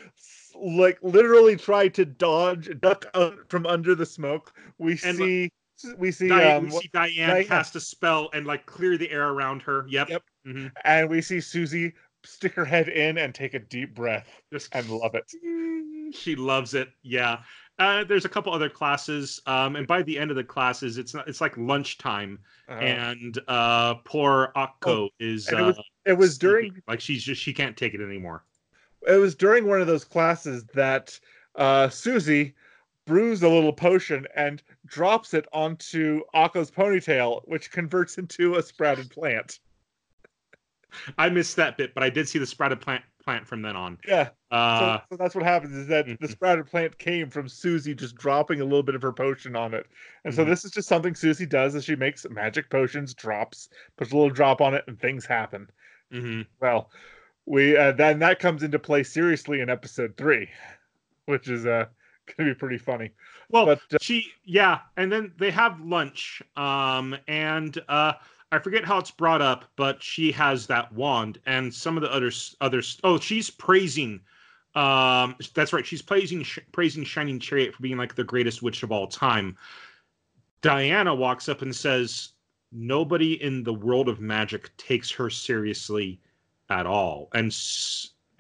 like literally try to dodge, duck out from under the smoke. We see we see Diane, um, we see Diane, Diane. cast a spell and like clear the air around her. Yep. Yep. hmm and we see Sucy stick her head in and take a deep breath Just and love it. She loves it. Yeah. Uh, there's a couple other classes, um, and by the end of the classes, it's not. It's like lunchtime, Uh, and uh, poor Akko is. it was- uh, it was during like she's just she can't take it anymore. it was during one of those classes that uh, Sucy brews a little potion and drops it onto Akko's ponytail, which converts into a sprouted plant. I missed that bit, but I did see the sprouted plant plant from then on. Yeah, so, Uh, so that's what happens is that the mhm. sprouted plant came from Sucy just dropping a little bit of her potion on it. And so Mhm. this is just something Sucy does as she makes magic potions, drops, puts a little drop on it, and things happen. mhm. Well, we uh, then that comes into play seriously in episode three, which is uh gonna be pretty funny. Well, But uh, she yeah and then they have lunch um and uh i forget how it's brought up but she has that wand and some of the other others oh she's praising um that's right she's praising praising shining chariot for being like the greatest witch of all time diana walks up and says nobody in the world of magic takes her seriously at all and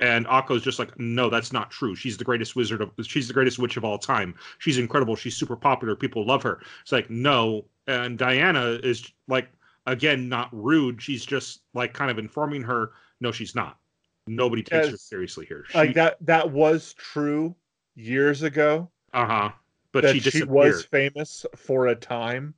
and Akko's just like, no, that's not true. She's the greatest wizard of, she's the greatest witch of all time. She's incredible. She's super popular. People love her. It's like, no. And Diana is like, again, not rude. She's just like kind of informing her, no, she's not. Nobody takes her seriously here. She, like that that was true years ago. uh huh. But she she, was famous for a time.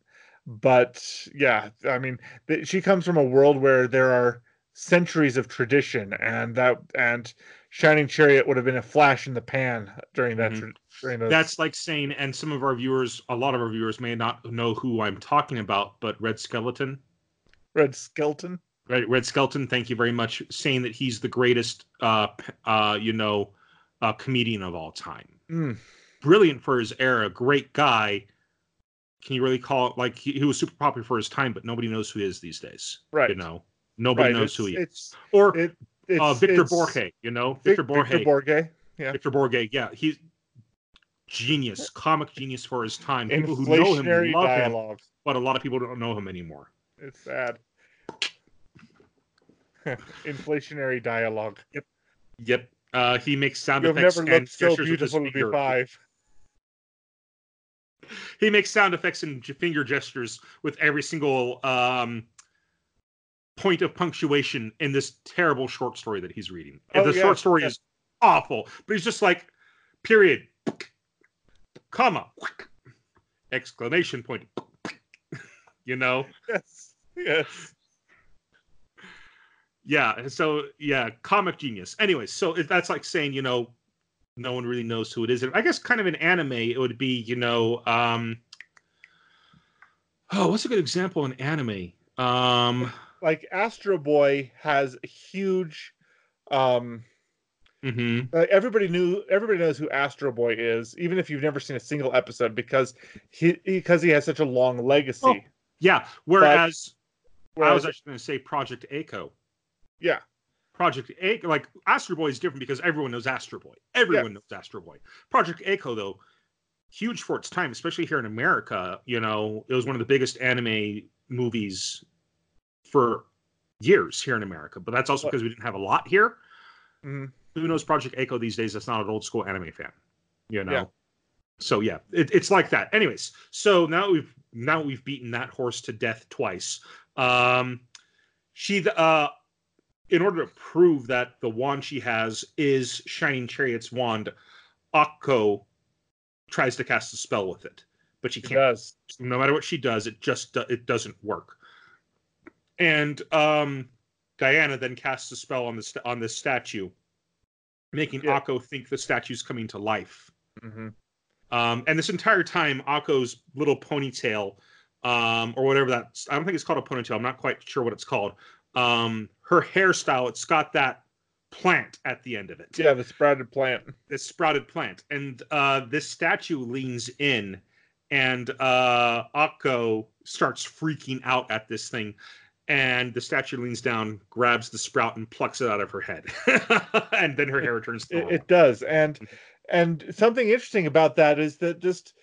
But yeah, I mean, she comes from a world where there are centuries of tradition, and that and Shining Chariot would have been a flash in the pan during that Mhm. tra- during those. That's like saying, and some of our viewers, a lot of our viewers may not know who I'm talking about, but Red Skeleton. Red Skelton. Right, Red Skelton. thank you very much, saying that he's the greatest, uh, uh, you know, uh, comedian of all time. Mm. Brilliant for his era, great guy. Can you really call it like he, he was super popular for his time, but nobody knows who he is these days. Right. You know, nobody right. knows it's, who he is. it's Or it, it's uh, Victor Borge, you know, Vic- Victor Borge. Victor Borge. Yeah. Victor Borge, yeah, he's genius, comic genius for his time. People who know him love him, but a lot of people don't know him anymore. It's sad. Inflationary dialogue. Yep. Uh, he makes sound You've effects never and looked so gestures with his beautiful to be finger. five. he makes sound effects and finger gestures with every single um, point of punctuation in this terrible short story that he's reading. And Oh, the yeah, short story yeah. is awful, but he's just like, period, comma, exclamation point. you know? Yes. Yes. Yeah. So, yeah, comic genius. Anyways, so that's like saying, you know, no one really knows who it is. I guess kind of an anime, it would be, you know, um, oh, what's a good example in anime? Um, Like Astro Boy has a huge um mhm. uh, everybody knew everybody knows who Astro Boy is, even if you've never seen a single episode, because he because he has such a long legacy. Oh, Yeah. Whereas I Whereas- was actually going to say Project A-ko. Yeah, Project A-ko, like Astro Boy is different because everyone knows Astro Boy. Everyone knows Astro Boy. Project A-ko, though, huge for its time, especially here in America. You know, it was one of the biggest anime movies for years here in America. But that's also because we didn't have a lot here. Mhm. who knows Project A-ko these days? That's not an old school anime fan, you know. Yeah. So yeah, it, it's like that. Anyways, so now we've now we've beaten that horse to death twice. Um, she uh, in order to prove that the wand she has is Shining Chariot's wand, Akko tries to cast a spell with it, but she can't does. no matter what she does, it just it doesn't work. And um, Diana then casts a spell on the st- on this statue, making Yeah. Akko think the statue's coming to life. hmm Um, and this entire time, Akko's little ponytail, um, or whatever that I don't think it's called a ponytail. I'm not quite sure what it's called. Um, her hairstyle, it's got that plant at the end of it. Yeah, the sprouted plant. The sprouted plant. And uh this statue leans in and uh akko starts freaking out at this thing. And the statue leans down grabs the sprout and plucks it out of her head. And then her hair returns to It, normal. it does, and and something interesting about that is that just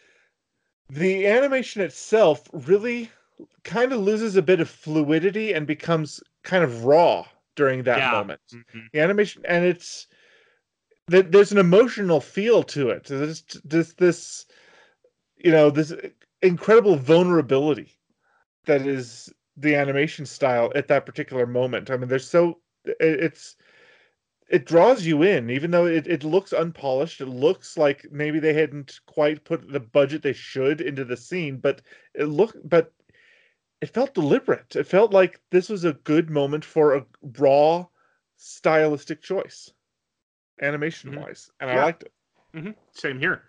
the animation itself really kind of loses a bit of fluidity and becomes kind of raw during that Yeah. moment. Mhm. The animation, and it's there- there's an emotional feel to it. There's this this you know this incredible vulnerability that is the animation style at that particular moment. I mean, there's so it- it's it draws you in, even though it, it looks unpolished. It looks like maybe they hadn't quite put the budget they should into the scene, but it look but it felt deliberate. It felt like this was a good moment for a raw stylistic choice, animation wise, and I liked it. hmm Same here.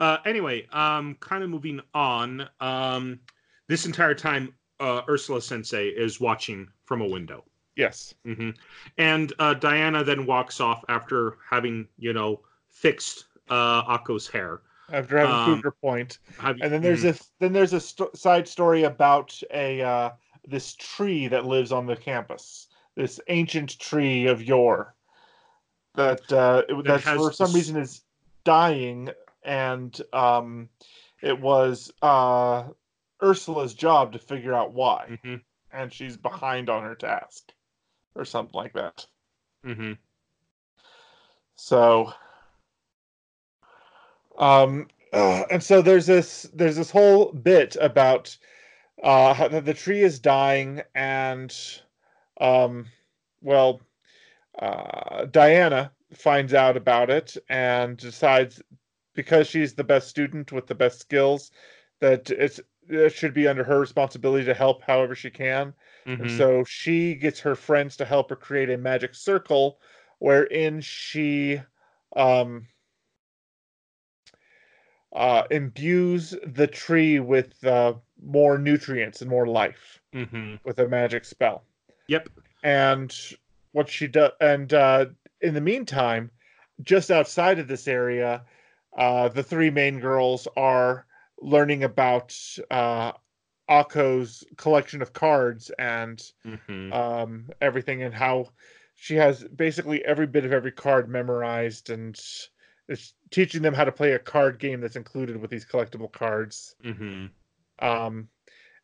Uh, anyway, um, kind of moving on. Um, this entire time, uh, Ursula Sensei is watching from a window. Yes. hmm And uh, Diana then walks off after having, you know, fixed uh, Akko's hair. After having Um, her point, Have- and then there's mhm. a then there's a side story about a uh, this tree that lives on the campus. This ancient tree of yore that uh, it, that for some this- reason is dying, and um, it was uh, Ursula's job to figure out why, Mhm, and she's behind on her task, or something like that. Mm-hmm. So, um, uh, and so there's this there's this whole bit about uh how the, tree is dying, and um, well, uh, Diana finds out about it and decides because she's the best student with the best skills that it's it should be under her responsibility to help however she can. And mhm. so she gets her friends to help her create a magic circle wherein she um, uh, imbues the tree with uh, more nutrients and more life Mhm. with a magic spell. Yep. And what she does, and uh, in the meantime, just outside of this area, uh, the three main girls are learning about uh, Akko's collection of cards and Mhm. um, everything and how she has basically every bit of every card memorized and is teaching them how to play a card game that's included with these collectible cards. Mhm. Um,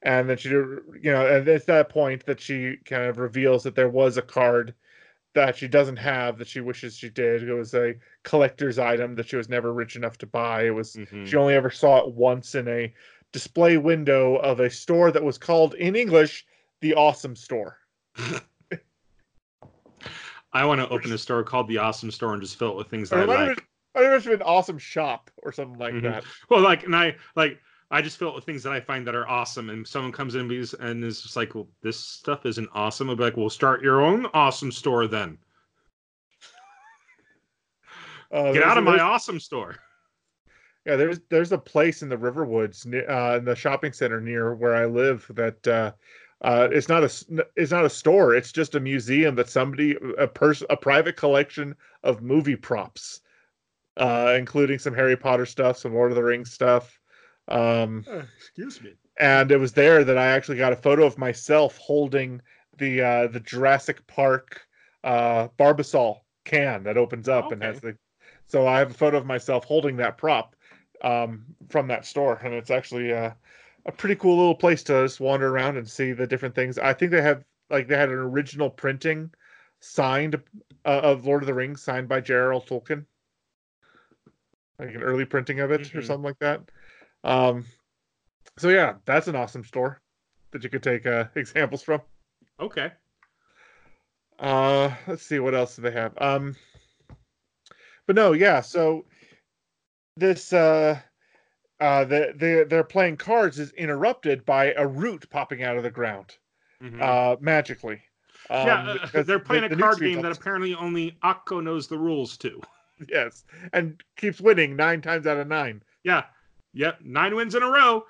and then she, you know, and it's that point that she kind of reveals that there was a card that she doesn't have that she wishes she did. It was a collector's item that she was never rich enough to buy. It was Mhm. she only ever saw it once in a display window of a store that was called in English the Awesome Store. I want to open a store called the Awesome Store and just fill it with things that I it like. been- might have been an awesome shop or something like Mhm. that. Well, like, and I like I just fill it with things that I find that are awesome, and someone comes in and is, and is just like, "Well, this stuff isn't awesome." I'll be like, "Well, start your own awesome store then. Uh, Get out of my awesome store." Yeah, there's there's a place in the Riverwoods uh, in the shopping center near where I live that uh, uh, it's not a it's not a store. It's just a museum that somebody a person a private collection of movie props, uh, including some Harry Potter stuff, some Lord of the Rings stuff. Um, excuse me. and it was there that I actually got a photo of myself holding the uh, the Jurassic Park uh, Barbasol can that opens up and has the. So I have a photo of myself holding that prop um, from that store, and it's actually uh, a pretty cool little place to just wander around and see the different things. I think they have like they had an original printing signed uh, of Lord of the Rings, signed by J.R.R. Tolkien, like an early printing of it or Mhm. something like that. Um, so yeah, that's an awesome store that you could take uh, examples from. Okay. Uh, let's see what else do they have. Um, but no, yeah. So this uh, uh, the they they're playing cards is interrupted by a root popping out of the ground Mhm. uh, magically. Um, yeah, uh, they're playing the a card game that apparently only Akko knows the rules to. yes, and keeps winning nine times out of nine. Yeah. Yep. Nine wins in a row.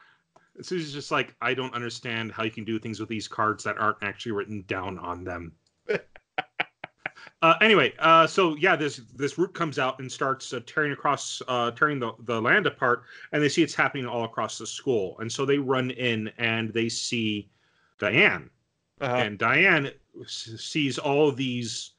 Sucy's just like, I don't understand how you can do things with these cards that aren't actually written down on them. uh, anyway, uh, so yeah, this this root comes out and starts uh, tearing across, uh, tearing the, the land apart, and they see it's happening all across the school, and so they run in and they see Diane, Uh-huh. and Diane s- sees all these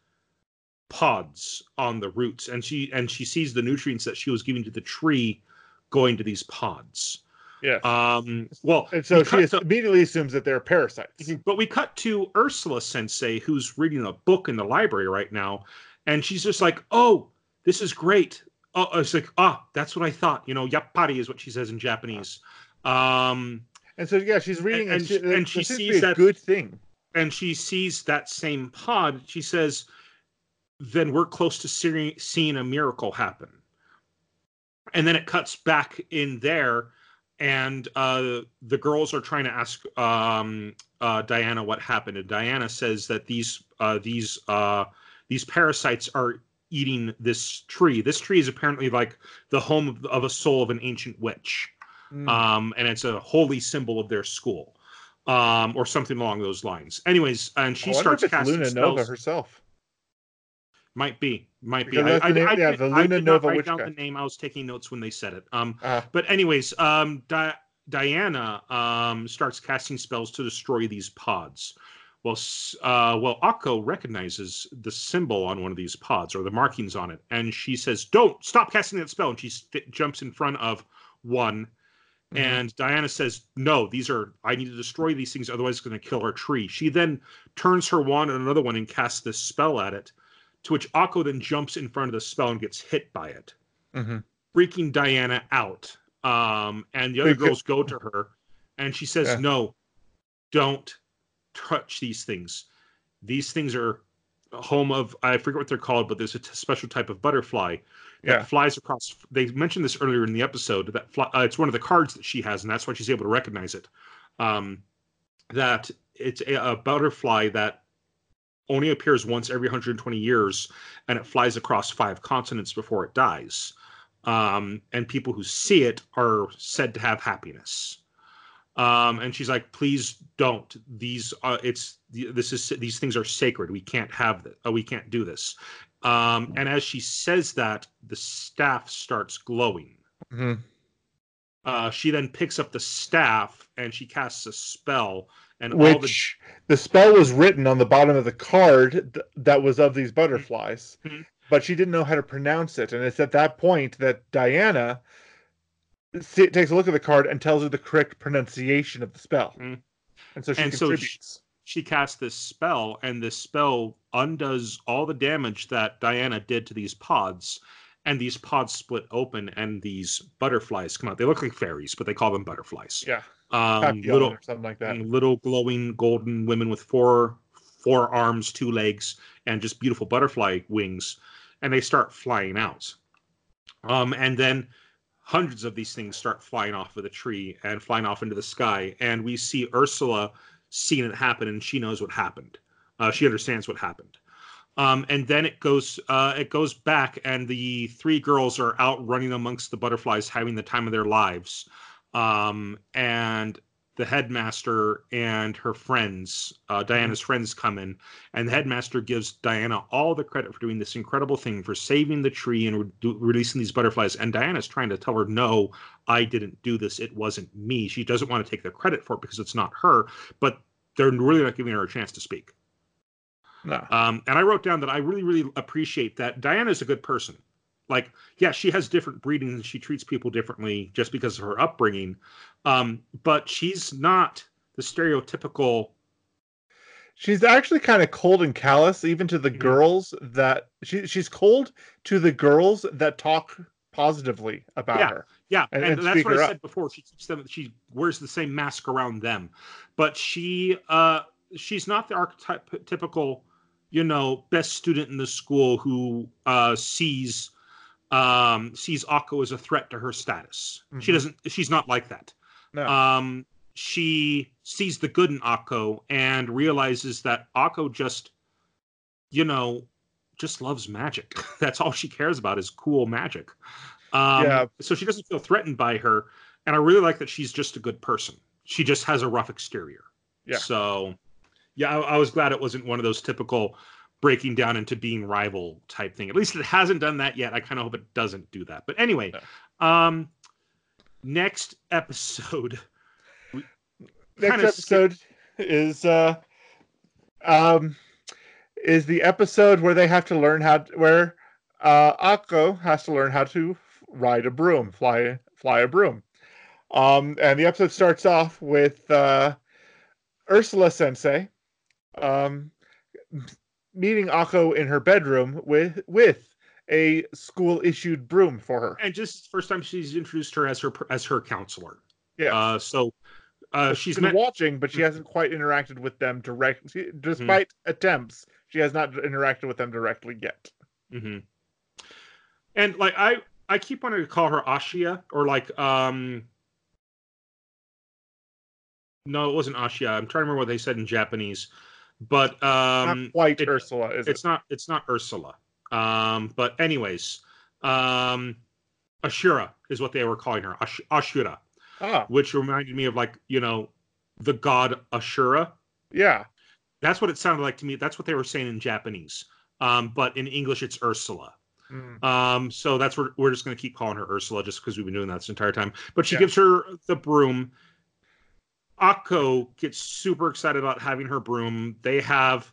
pods on the roots, and she and she sees the nutrients that she was giving to the tree going to these pods. yeah Um, well, and so we she to- immediately assumes that they're parasites. but we cut to Ursula Sensei, who's reading a book in the library right now, and she's just like, "Oh, this is great." Oh, it's like, "Ah, that's what I thought." You know, "Yappari" is what she says in Japanese. Um, And so yeah, she's reading, and, and she, she- and she sees that- good thing. and she sees that same pod. She says, "Then we're close to seeing, seeing a miracle happen." And then it cuts back in there, and uh, the girls are trying to ask um, uh, Diana what happened, and Diana says that these uh, these uh, these parasites are eating this tree. This tree is apparently like the home of, of a soul of an ancient witch Mm. um, and it's a holy symbol of their school, um, or something along those lines. Anyways, and she starts casting Luna spells. Nova herself. Might be, might be. I, I, name- I yeah, the I Luna did not write down the name. I was taking notes when they said it. Um, Uh, but anyways, um, Di- Diana um starts casting spells to destroy these pods. Well, uh, well, Akko recognizes the symbol on one of these pods or the markings on it, and she says, "Don't stop casting that spell." And she st- jumps in front of one, mhm. and Diana says, "No, these are. I need to destroy these things, otherwise it's going to kill our tree." She then turns her wand on another one and casts this spell at it, to which Akko then jumps in front of the spell and gets hit by it, Mhm. freaking Diana out. Um, and the other girls go to her, and she says, Yeah. "No, don't touch these things. These things are." home of I forget what they're called, but there's a t- special type of butterfly that Yeah. flies across. They mentioned this earlier in the episode that fly, uh, it's one of the cards that she has, and that's why she's able to recognize it. Um, that it's a, a butterfly that only appears once every 120 years, and it flies across five continents before it dies. Um, and people who see it are said to have happiness. Um, and she's like, "Please don't. These are it's this is these things are sacred. We can't have that. Uh, we can't do this." Um, and as she says that, the staff starts glowing. Mhm. Uh, she then picks up the staff and she casts a spell, and all the Which the spell was written on the bottom of the card th- that was of these butterflies, Mhm. but she didn't know how to pronounce it. And it's at that point that Diana see, takes a look at the card and tells her the correct pronunciation of the spell. Mhm. And so she And so she- contributes. she casts this spell, and this spell undoes all the damage that Diana did to these pods. And these pods split open, and these butterflies come out. They look like fairies, but they call them butterflies. yeah, Um, little, or something like that. little glowing golden women with four four arms, two legs, and just beautiful butterfly wings, and they start flying out. Um, and then hundreds of these things start flying off of the tree and flying off into the sky, and we see Ursula seeing it happen, and she knows what happened. Uh, she understands what happened. Um, and then it goes uh, it goes back, and the three girls are out running amongst the butterflies, having the time of their lives. Um, and the headmaster and her friends, uh, Diana's friends, come in, and the headmaster gives Diana all the credit for doing this incredible thing, for saving the tree and re- releasing these butterflies. And Diana's trying to tell her, "No, I didn't do this. It wasn't me." She doesn't want to take the credit for it because it's not her, but they're really not giving her a chance to speak. No. Um, and I wrote down that I really, really appreciate that Diana's a good person. Like, yeah, she has different breeding and she treats people differently just because of her upbringing. Um, but she's not the stereotypical she's actually kind of cold and callous, even to the Mhm. girls that she she's cold to the girls that talk positively about Yeah. her. Yeah, And- and, and that's what I up. said before. She keeps them. She wears the same mask around them, but she uh she's not the archetype typical, you know, best student in the school who uh sees um sees Akko as a threat to her status. She Mhm. doesn't. She's not like that. No. Um, she sees the good in Akko and realizes that Akko just, you know, just loves magic. That's all she cares about is cool magic. Um, Yeah. So she doesn't feel threatened by her, and I really like that she's just a good person. She just has a rough exterior. Yeah. So, yeah, I, I was glad it wasn't one of those typical breaking down into being rival type thing. At least it hasn't done that yet. I kind of hope it doesn't do that. But anyway, um, next episode. Next kinda episode is uh um is the episode where they have to learn how to, where uh Akko has to learn how to ride a broom, fly fly a broom. Um and the episode starts off with uh Ursula Sensei um meeting Akko in her bedroom with with a school issued broom for her. and just first time she's introduced her as her as her counselor. Yeah. Uh, so uh, she's been met. watching, but she hasn't quite interacted with them directly. Despite attempts, she has not interacted with them directly yet. Mm-hmm. And like I, I keep wanting to call her Ashia or like um. No, it wasn't Ashia. I'm trying to remember what they said in Japanese, but um, not quite it- Ursula, is it? it's not it's not Ursula. Um, but anyways, um, Ashura is what they were calling her, Ash- Ashura, Ah, which reminded me of like you know the god Ashura. yeah. That's what it sounded like to me. That's what they were saying in Japanese. Um, but in English, it's Ursula. Mm. Um, so that's what we're just going to keep calling her Ursula, just because we've been doing that this entire time. But she Yeah. gives her the broom. Akko gets super excited about having her broom. They have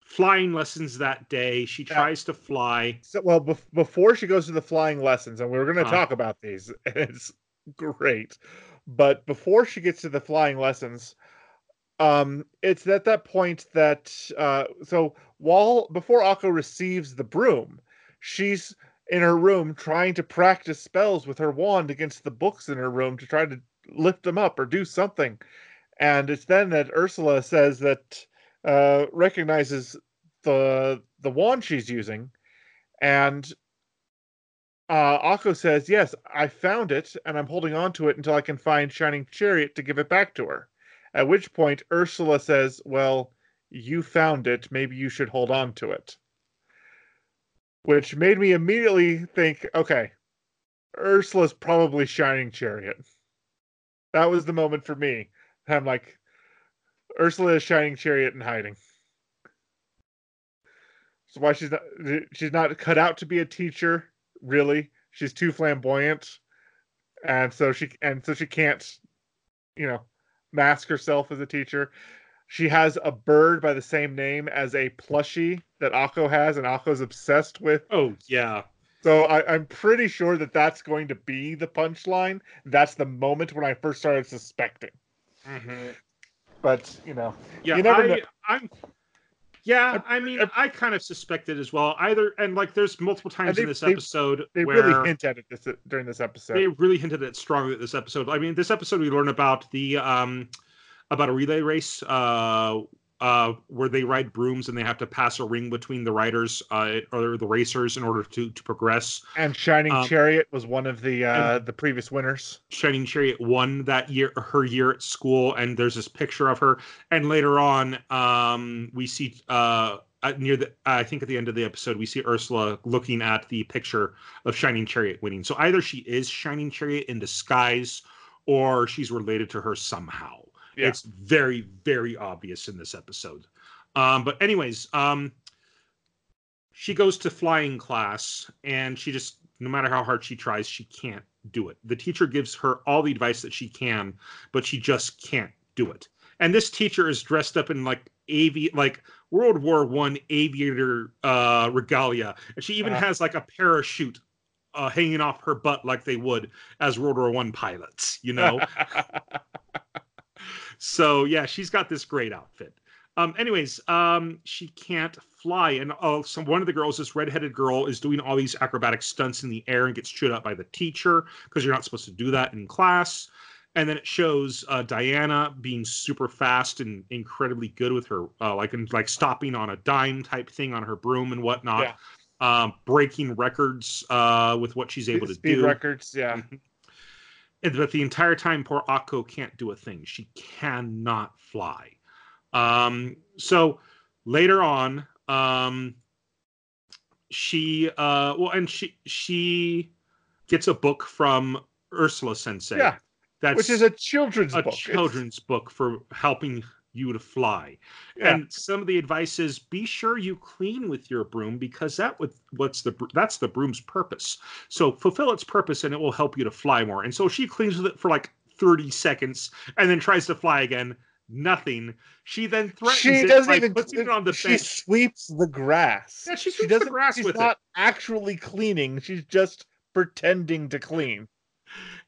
flying lessons that day. She tries to fly. So, well, bef- before she goes to the flying lessons, and we are going to Uh. talk about these, it's great. But before she gets to the flying lessons, um, it's at that point that uh, so while before Akko receives the broom, she's in her room trying to practice spells with her wand against the books in her room to try to lift them up or do something. And it's then that Ursula says that uh, recognizes the the wand she's using, and uh, Akko says, "Yes, I found it, and I'm holding on to it until I can find Shining Chariot to give it back to her." At which point Ursula says, "Well, you found it. Maybe you should hold on to it." Which made me immediately think, okay, Ursula's probably Shining Chariot. That was the moment for me. I'm like, Ursula is Shining Chariot in hiding. So why she's not she's not cut out to be a teacher, really. She's too flamboyant. And so she and so she can't, you know, mask herself as a teacher. She has a bird by the same name as a plushie that Akko has, and Akko's obsessed with. Oh yeah, So I, I'm pretty sure that that's going to be the punchline. That's the moment when I first started suspecting. But you know, yeah. You never I, know. I'm. Yeah, I mean, I kind of suspected as well. Either and like, there's multiple times they- in this they- episode they where really hint at it this during this episode. they really hinted at it strongly at this episode. I mean, this episode we learn about the um about a relay race uh uh where they ride brooms and they have to pass a ring between the riders uh or the racers in order to to progress. and Shining um, Chariot was one of the uh, the previous winners. Shining Chariot won that year her year at school and there's this picture of her and later on um we see uh near the I think at the end of the episode we see Ursula looking at the picture of Shining Chariot winning. So either she is Shining Chariot in disguise or she's related to her somehow. Yeah. It's very very obvious in this episode. Um but anyways, um she goes to flying class and she just no matter how hard she tries she can't do it the teacher gives her all the advice that she can but she just can't do it and this teacher is dressed up in like avi like world war one aviator uh regalia and she even Uh. has like a parachute uh, hanging off her butt like they would as world war one pilots you know so yeah she's got this great outfit Um, anyways, um, she can't fly, and oh, some one of the girls, this redheaded girl, is doing all these acrobatic stunts in the air and gets chewed up by the teacher because you're not supposed to do that in class. And then it shows uh, Diana being super fast and incredibly good with her, uh, like and like stopping on a dime type thing on her broom and whatnot, Yeah. um, breaking records uh, with what she's able to Speed do. records, yeah. But the entire time, poor Akko can't do a thing. She cannot fly. Um, so later on, um, she uh, well, and she she gets a book from Ursula Sensei. Yeah, that's Which is a children's a book. It's- children's book for helping you to fly. Yeah. And some of the advice is be sure you clean with your broom because that would what's the that's the broom's purpose. So fulfill its purpose and it will help you to fly more. And so she cleans with it for like 30 seconds and then tries to fly again. Nothing. She then threatens she it doesn't by even puts it on the she bench. sweeps the grass. Yeah, she she sweeps the doesn't grass she's with it. not actually cleaning. She's just pretending to clean.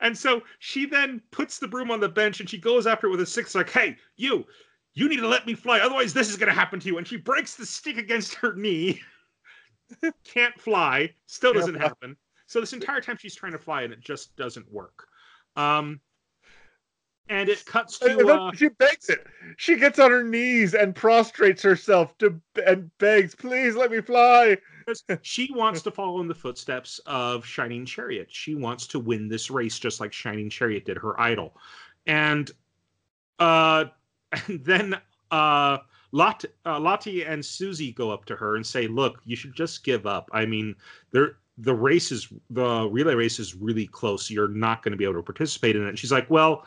And so she then puts the broom on the bench and she goes after it with a stick. It's like, hey, you, you need to let me fly. Otherwise, this is going to happen to you. And she breaks the stick against her knee. Can't fly. Still doesn't happen. So this entire time she's trying to fly and it just doesn't work. Um, and it cuts to. Uh, she begs it. She gets on her knees and prostrates herself to and begs, "Please let me fly." she wants to follow in the footsteps of Shining Chariot. She wants to win this race just like Shining Chariot did, her idol. And uh and then uh Lot, uh, Lottie and Sucy go up to her and say, "Look, you should just give up. I mean, there the race is the relay race is really close. You're not going to be able to participate in it." And she's like, "Well,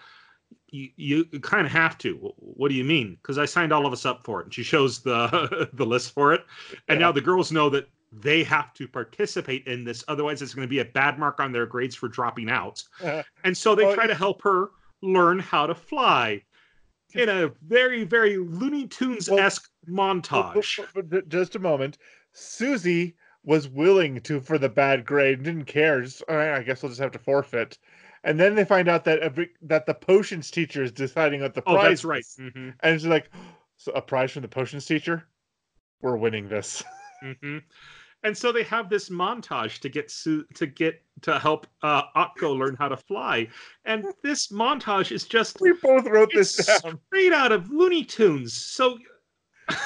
you, you kind of have to. What do you mean? Because I signed all of us up for it." And she shows the the list for it, and Yeah. now the girls know that they have to participate in this. Otherwise, it's going to be a bad mark on their grades for dropping out. Uh, And so they Well, try to help her learn how to fly in a very, very Looney Tunes esque montage. But- but just a moment. Sucy was willing to for the bad grade, didn't care. Just, right, I guess we'll just have to forfeit. And then they find out that every, that the potions teacher is deciding what the Oh, prize. that's right. is. hmm And she's like, "So a prize from the potions teacher? We're winning this." hmm And so they have this montage to get Su- to get to help uh, Akko learn how to fly, and this montage is just we both wrote this down. straight out of Looney Tunes. So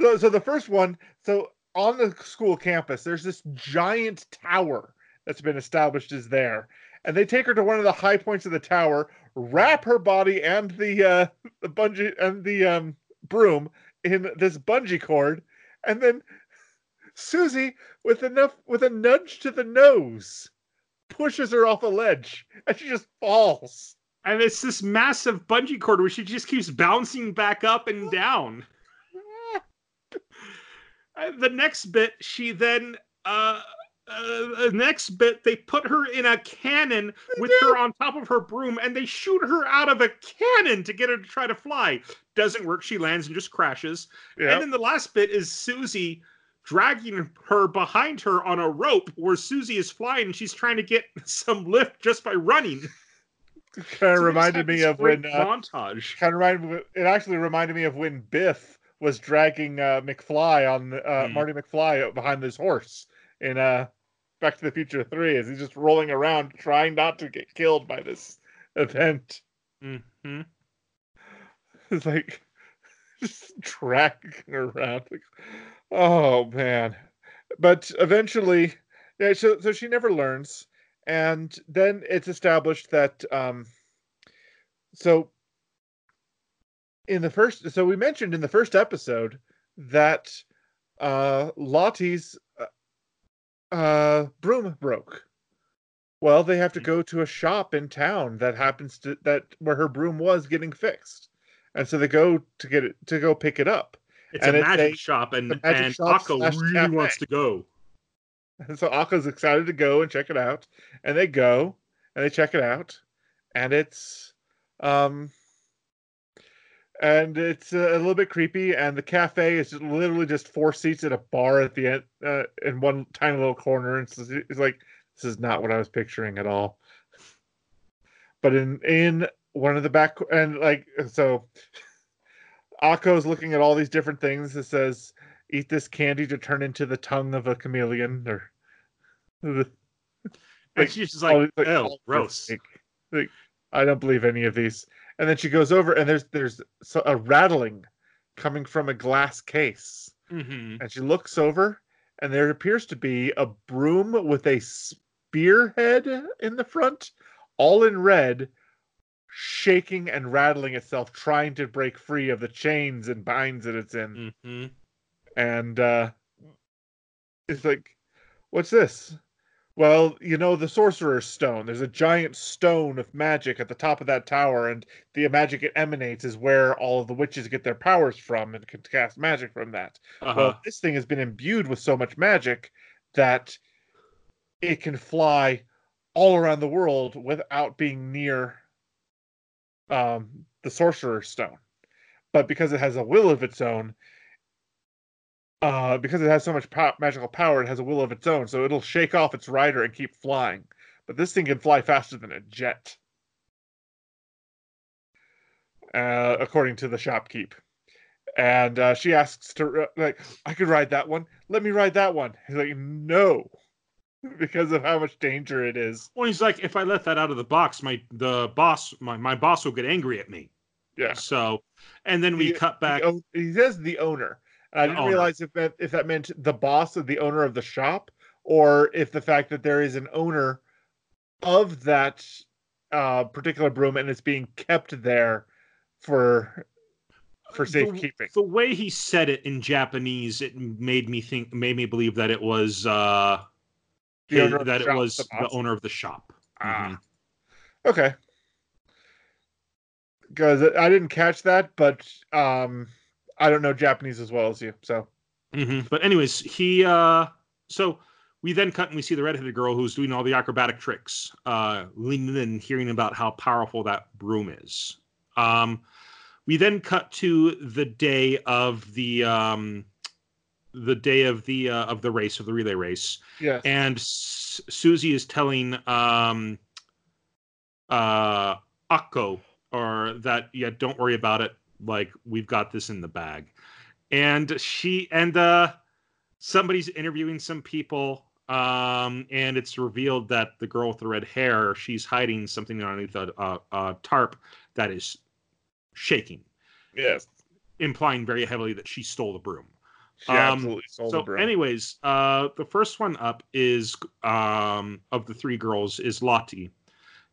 So, so the first one, so on the school campus, there's this giant tower that's been established is there, and they take her to one of the high points of the tower, wrap her body and the uh, the bungee and the um, broom in this bungee cord, and then Sucy, with enough with a nudge to the nose, pushes her off a ledge, and she just falls. and it's this massive bungee cord where she just keeps bouncing back up and down. The next bit, she then uh, uh, the next bit, they put her in a cannon with her on top of her broom, and they shoot her out of a cannon to get her to try to fly. Doesn't work. She lands and just crashes. And then the last bit is Sucy dragging her behind her on a rope where Sucy is flying and she's trying to get some lift just by running. kind of reminded me of when uh, montage. kind of reminded me, it actually reminded me of when Biff was dragging uh, McFly on uh, Mm. Marty McFly behind his horse in uh, Back to the Future Three, as he's just rolling around trying not to get killed by this event. hmm It's like just dragging around. Like, oh man! But eventually, yeah. So so she never learns, and then it's established that um. So in the first, so we mentioned in the first episode that uh Lottie's uh, uh broom broke. Well, they have to go to a shop in town that happens to that where her broom was getting fixed, and so they go to get it to go pick it up. It's And a magic shop, and, a magic and shop slash really cafe. wants to go. And so Akko's excited to go and check it out, and they go and they check it out, and it's um and it's a little bit creepy, and the cafe is just literally just four seats at a bar at the end uh, in one tiny little corner, and it's, it's like this is not what I was picturing at all. But in in one of the back and like so. Akko's looking at all these different things. It says, "Eat this candy to turn into the tongue of a chameleon," or and Like, she's just like, these, oh, all gross. Like, I don't believe any of these. And then she goes over, and there's there's a rattling coming from a glass case. hmm And she looks over, and there appears to be a broom with a spearhead in the front, all in red, shaking and rattling itself, trying to break free of the chains and binds that it's in. hmm And uh, it's like, what's this? Well, you know, the Sorcerer's Stone. There's a giant stone of magic at the top of that tower, and the magic it emanates is where all of the witches get their powers from and can cast magic from that. Uh-huh. Well, this thing has been imbued with so much magic that it can fly all around the world without being near um, the Sorcerer's Stone. But because it has a will of its own, uh, because it has so much pow- magical power, it has a will of its own, so it'll shake off its rider and keep flying. But this thing can fly faster than a jet, uh, according to the shopkeep. And uh, she asks to uh, like, I could ride that one. Let me ride that one. He's like, no, because of how much danger it is. Well, he's like, if I let that out of the box, my the boss, my, my boss will get angry at me. Yeah. So, and then we The- cut back. The he says the owner. And I didn't owner. realize if that, if that meant the boss of the owner of the shop, or if the fact that there is an owner of that uh, particular broom and it's being kept there for for the- safekeeping. The way he said it in Japanese, it made me think, made me believe that it was uh, The his- owner of the that it was the the owner of the shop. Ah. Okay. Because I didn't catch that, but um, I don't know Japanese as well as you. So hmm But anyways, he uh so we then cut and we see the redheaded girl who's doing all the acrobatic tricks, uh leaning in, hearing about how powerful that broom is. Um we then cut to the day of the um the day of the uh, of the race of the relay race. Yeah. and S- Sucy is telling um uh Akko or that yeah don't worry about it. Like we've got this in the bag. And she and uh somebody's interviewing some people um and it's revealed that the girl with the red hair she's hiding something underneath a, a, a tarp that is shaking. Yes, implying very heavily that she stole the broom she Um, absolutely so anyways uh the first one up is um of the three girls is lottie.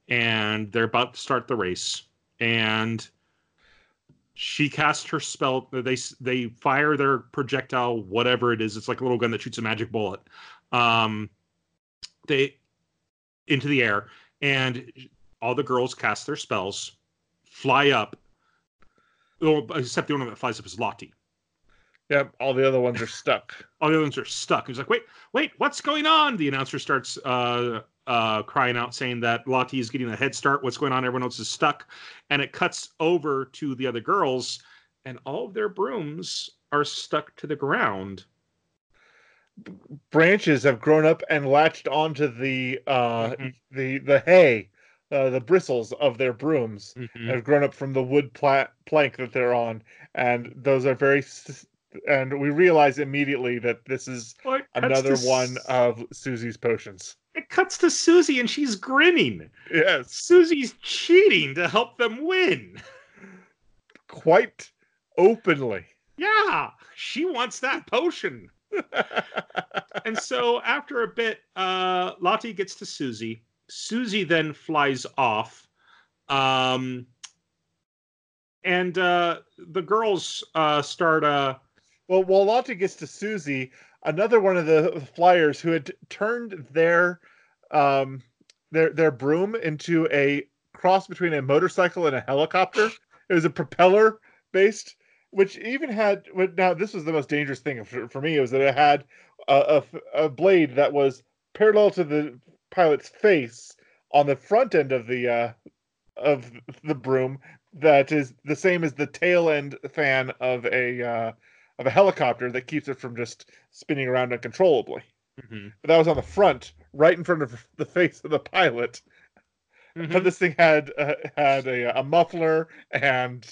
And they're about to start the race. And she casts her spell they they fire their projectile whatever it is. It's like a little gun that shoots a magic bullet. Um they into the air. And all the girls cast their spells fly up. Well, except the one that flies up is lottie Yep, all the other ones are stuck. all the other ones are stuck. He's like, wait, wait, what's going on? The announcer starts uh, uh, crying out, saying that Lottie is getting a head start. What's going on? Everyone else is stuck. And it cuts over to the other girls, and all of their brooms are stuck to the ground. Branches have grown up and latched onto the uh, Mhm. the the hay, uh, the bristles of their brooms. Mhm. have grown up from the wood pla- plank that they're on, and those are very. s- And we realize immediately that this is Well, another one of Sucy's potions. it cuts to Sucy, and she's grinning. Yes, Sucy's cheating to help them win. quite openly. Yeah, she wants that potion. and so after a bit, uh, Lottie gets to Sucy. Sucy then flies off. Um, and uh, the girls uh, start. Well, while Lottie gets to Sucy, another one of the flyers who had turned their um their their broom into a cross between a motorcycle and a helicopter. It was a propeller based, which even had. Now, this was the most dangerous thing for, for me. Was that it had a, a, a blade that was parallel to the pilot's face on the front end of the uh, of the broom. That is the same as the tail end fan of a uh, of a helicopter that keeps it from just spinning around uncontrollably. mhm, But that was on the front, right in front of the face of the pilot. But mhm. this thing had uh, had a, a muffler and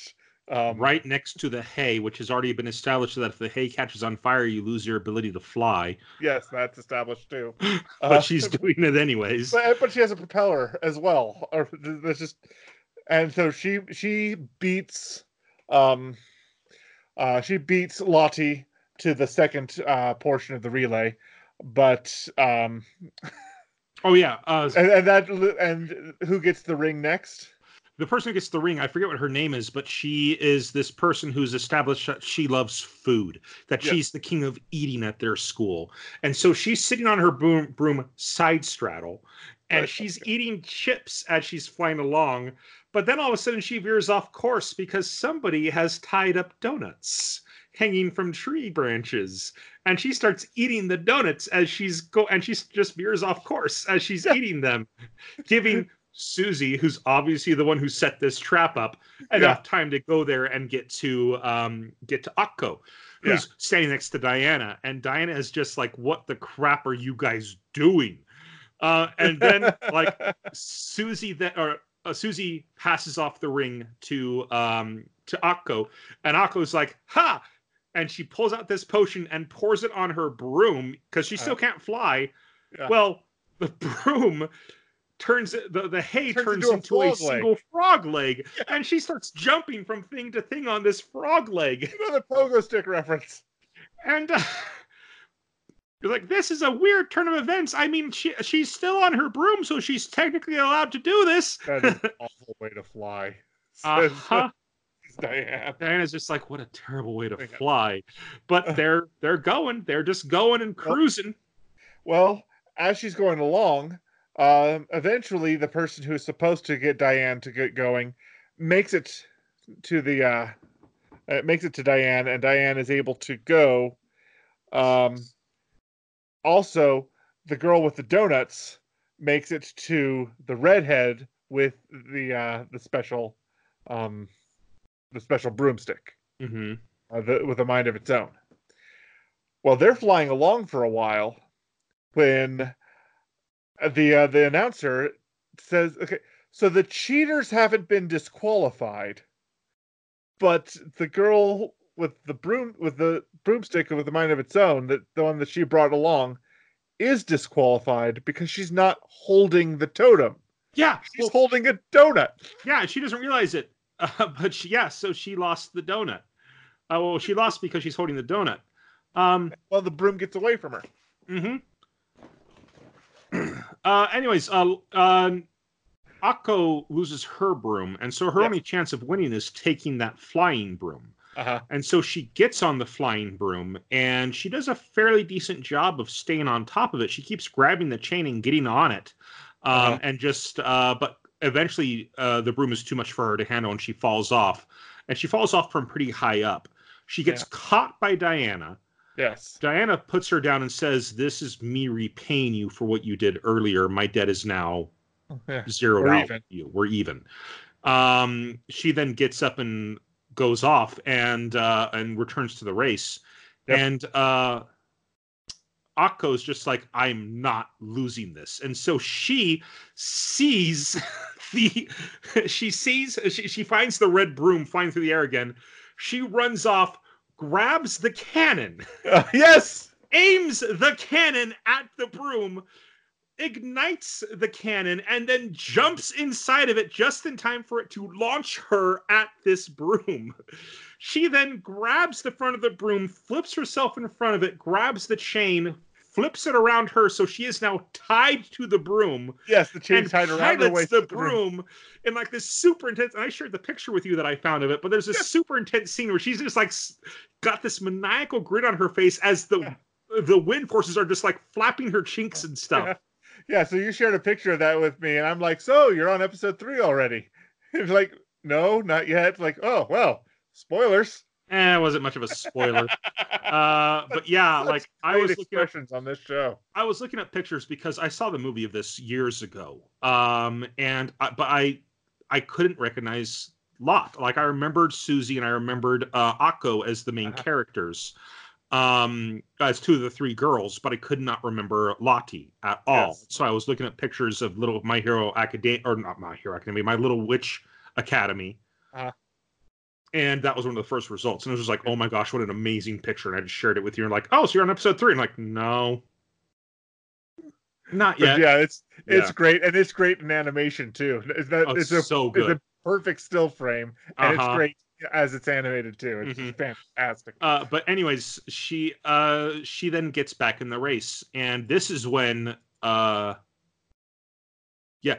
Um, right next to the hay, which has already been established so that if the hay catches on fire, you lose your ability to fly. Yes, that's established too. But Uh, she's doing it anyways. but, but she has a propeller as well. Or that's just, and so she she beats, um, uh, she beats Lottie to the second uh, portion of the relay, but um, Oh yeah, uh, and, and that and who gets the ring next? the person who gets the ring, I forget what her name is, but she is this person who's established that she loves food, that she's the king of eating at their school. And so she's sitting on her broom, broom side straddle and she's eating chips as she's flying along. But then all of a sudden she veers off course because somebody has tied up donuts hanging from tree branches. And she starts eating the donuts as she's go and she just veers off course as she's eating them giving Sucy, who's obviously the one who set this trap up, enough time to go there and get to um, get to Akko, who's standing next to Diana, and Diana is just like, "What the crap are you guys doing?" Uh, and then like Sucy that or uh, Sucy passes off the ring to um, to Akko, and Akko's like, "Ha!" And she pulls out this potion and pours it on her broom because she still can't fly. Yeah. Well, the broom turns the the hay Turns turns, into a into a, leg. single frog leg, and she starts jumping from thing to thing on this frog leg, Another pogo stick reference. and. Uh, You're like, this is a weird turn of events. I mean, she she's still on her broom, so she's technically allowed to do this. That is an awful way to fly. Uh-huh. Diane. Diana's just like, what a terrible way to fly. But they're they're going. They're just going and cruising. Well, as she's going along, um, eventually the person who is supposed to get Diane to get going makes it to the uh, uh, makes it to Diane, and Diane is able to go. Um, also, the girl with the donuts makes it to the redhead with the uh, the special um, the special broomstick hmm uh, the, with a mind of its own. Well, they're flying along for a while when the uh, the announcer says, "Okay, so the cheaters haven't been disqualified, but the girl with the broom with the broomstick with a mind of its own, that the one that she brought along, is disqualified because she's not holding the totem. Yeah, She's well, holding a donut. yeah. She doesn't realize it, uh, but she, yeah. So she lost the donut. Uh, well, she lost because she's holding the donut. Um, Well, the broom gets away from her. hmm uh, anyways, uh, uh, Akko loses her broom, and so her only chance of winning is taking that flying broom. Uh huh. And so she gets on the flying broom and she does a fairly decent job of staying on top of it. She keeps grabbing the chain and getting on it. Um, Uh-huh. And just, uh, but eventually uh, the broom is too much for her to handle and she falls off. And she falls off from pretty high up. She gets Yeah. caught by Diana. Yes. Diana puts her down and says, This is me repaying you for what you did earlier. My debt is now Yeah. zeroed We're out. even. You, we're even. Um, she then gets up and goes off and uh, and returns to the race. Yep. And uh, Akko's just like, I'm not losing this. And so she sees the she sees she, she finds the red broom flying through the air again. She runs off, grabs the cannon Uh, yes. aims the cannon at the broom, ignites the cannon, and then jumps inside of it just in time for it to launch her at this broom. She then grabs the front of the broom, flips herself in front of it, grabs the chain, flips it around her so she is now tied to the broom Yes. The chain tied around her waist. the with broom. broom in like this super intense. And I shared the picture with you that I found of it, but there's this Yeah. super intense scene where she's just like got this maniacal grin on her face as the Yeah. the wind forces are just like flapping her chinks and stuff. Yeah. So you shared a picture of that with me, and I'm like, "So you're on episode three already?" It's like, "No, not yet." Like, "Oh well, spoilers." Eh, it wasn't much of a spoiler. uh, but yeah, Such like I was looking at, on this show. I was looking at pictures because I saw the movie of this years ago. Um, and I, but I I couldn't recognize Lot. Like I remembered Sucy and I remembered uh, Akko as the main Uh-huh. characters. Um, as two of the three girls, but I could not remember Lottie at all. Yes. So I was looking at pictures of Little My Hero Academia, or not My Hero Academia, My Little Witch Academy. Uh-huh. and that was one of the first results. And it was just like, oh my gosh, what an amazing picture! And I just shared it with you. And like, oh, so you're on episode three? And like, no, not But yet. yeah, it's it's Yeah. great, and it's great in animation too. It's that Oh, it's it's a so it's good. a perfect still frame, and Uh-huh. it's great as it's animated too. It's Mhm. fantastic. Uh, but anyways, she uh she then gets back in the race, and this is when uh yeah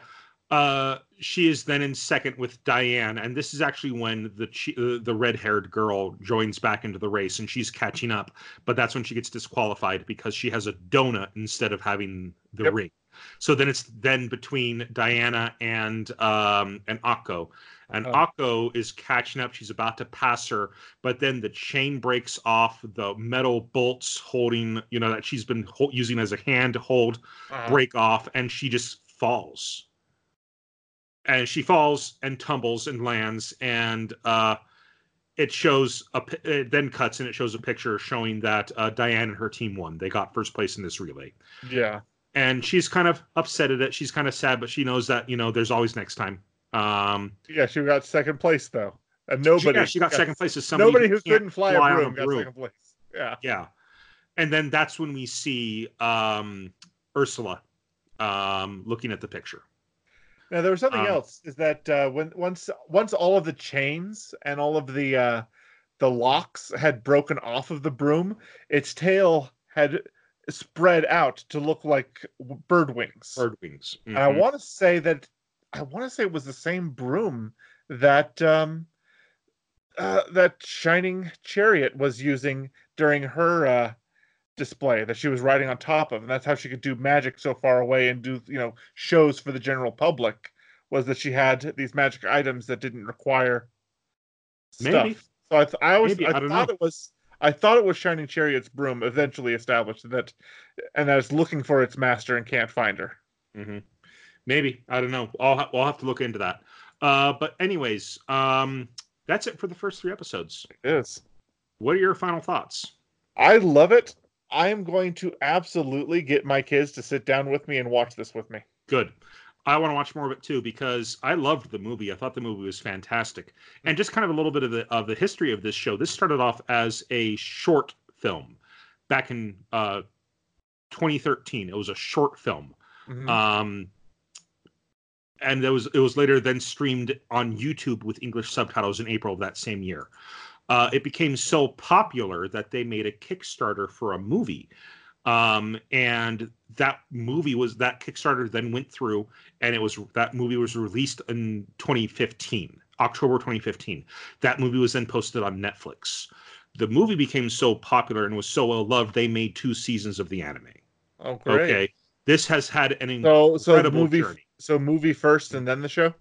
uh she is then in second with Diane, and this is actually when the uh, the red haired girl joins back into the race, and she's catching up. But that's when she gets disqualified because she has a donut instead of having the Yep. ring. So then it's then between Diana and um and Akko. And Oh. Akko is catching up. She's about to pass her, but then the chain breaks off. The metal bolts holding, you know, that she's been hol- using as a hand to hold Uh, break off, and she just falls. And she falls and tumbles and lands, and uh, it shows a. It then cuts and it shows a picture showing that uh, Diane and her team won. They got first place in this relay yeah, and she's kind of upset at it. She's kind of sad, but she knows that you know there's always next time. Um, yeah. She got second place though, and nobody. yeah, she got second place as somebody Nobody who couldn't fly, a on broom got broom. second place. Yeah, Yeah, and then that's when we see um, Ursula um, looking at the picture. Now there was something Um, else. Is that uh, when once once all of the chains and all of the uh, the locks had broken off of the broom, its tail had spread out to look like bird wings. Bird wings. And I Mhm. want to say that I want to say it was the same broom that um, uh, that Shining Chariot was using during her uh, display that she was riding on top of, and that's how she could do magic so far away and do you know shows for the general public. Was that she had these magic items that didn't require stuff. Maybe. So I, th- I always Maybe, I, I thought know. it was I thought it was Shining Chariot's broom eventually established that, and that it's looking for its master and can't find her. hmm Maybe I don't know. I'll ha- we'll have to look into that. Uh, but anyways, um, that's it for the first three episodes. Yes. What are your final thoughts? I love it. I am going to absolutely get my kids to sit down with me and watch this with me. Good. I want to watch more of it too because I loved the movie. I thought the movie was fantastic. And just kind of a little bit of the of the history of this show. This started off as a short film back in uh, 2013. It was a short film. Mhm. Um, and it was it was later then streamed on YouTube with English subtitles in April of that same year. Uh, it became so popular that they made a Kickstarter for a movie, um, and that movie was that Kickstarter then went through, and it was that movie was released in 2015, October 2015. That movie was then posted on Netflix. The movie became so popular and was so well loved, they made two seasons of the anime. oh, great. Okay, this has had an So, so the incredible movie, journey. So movie first and then the show.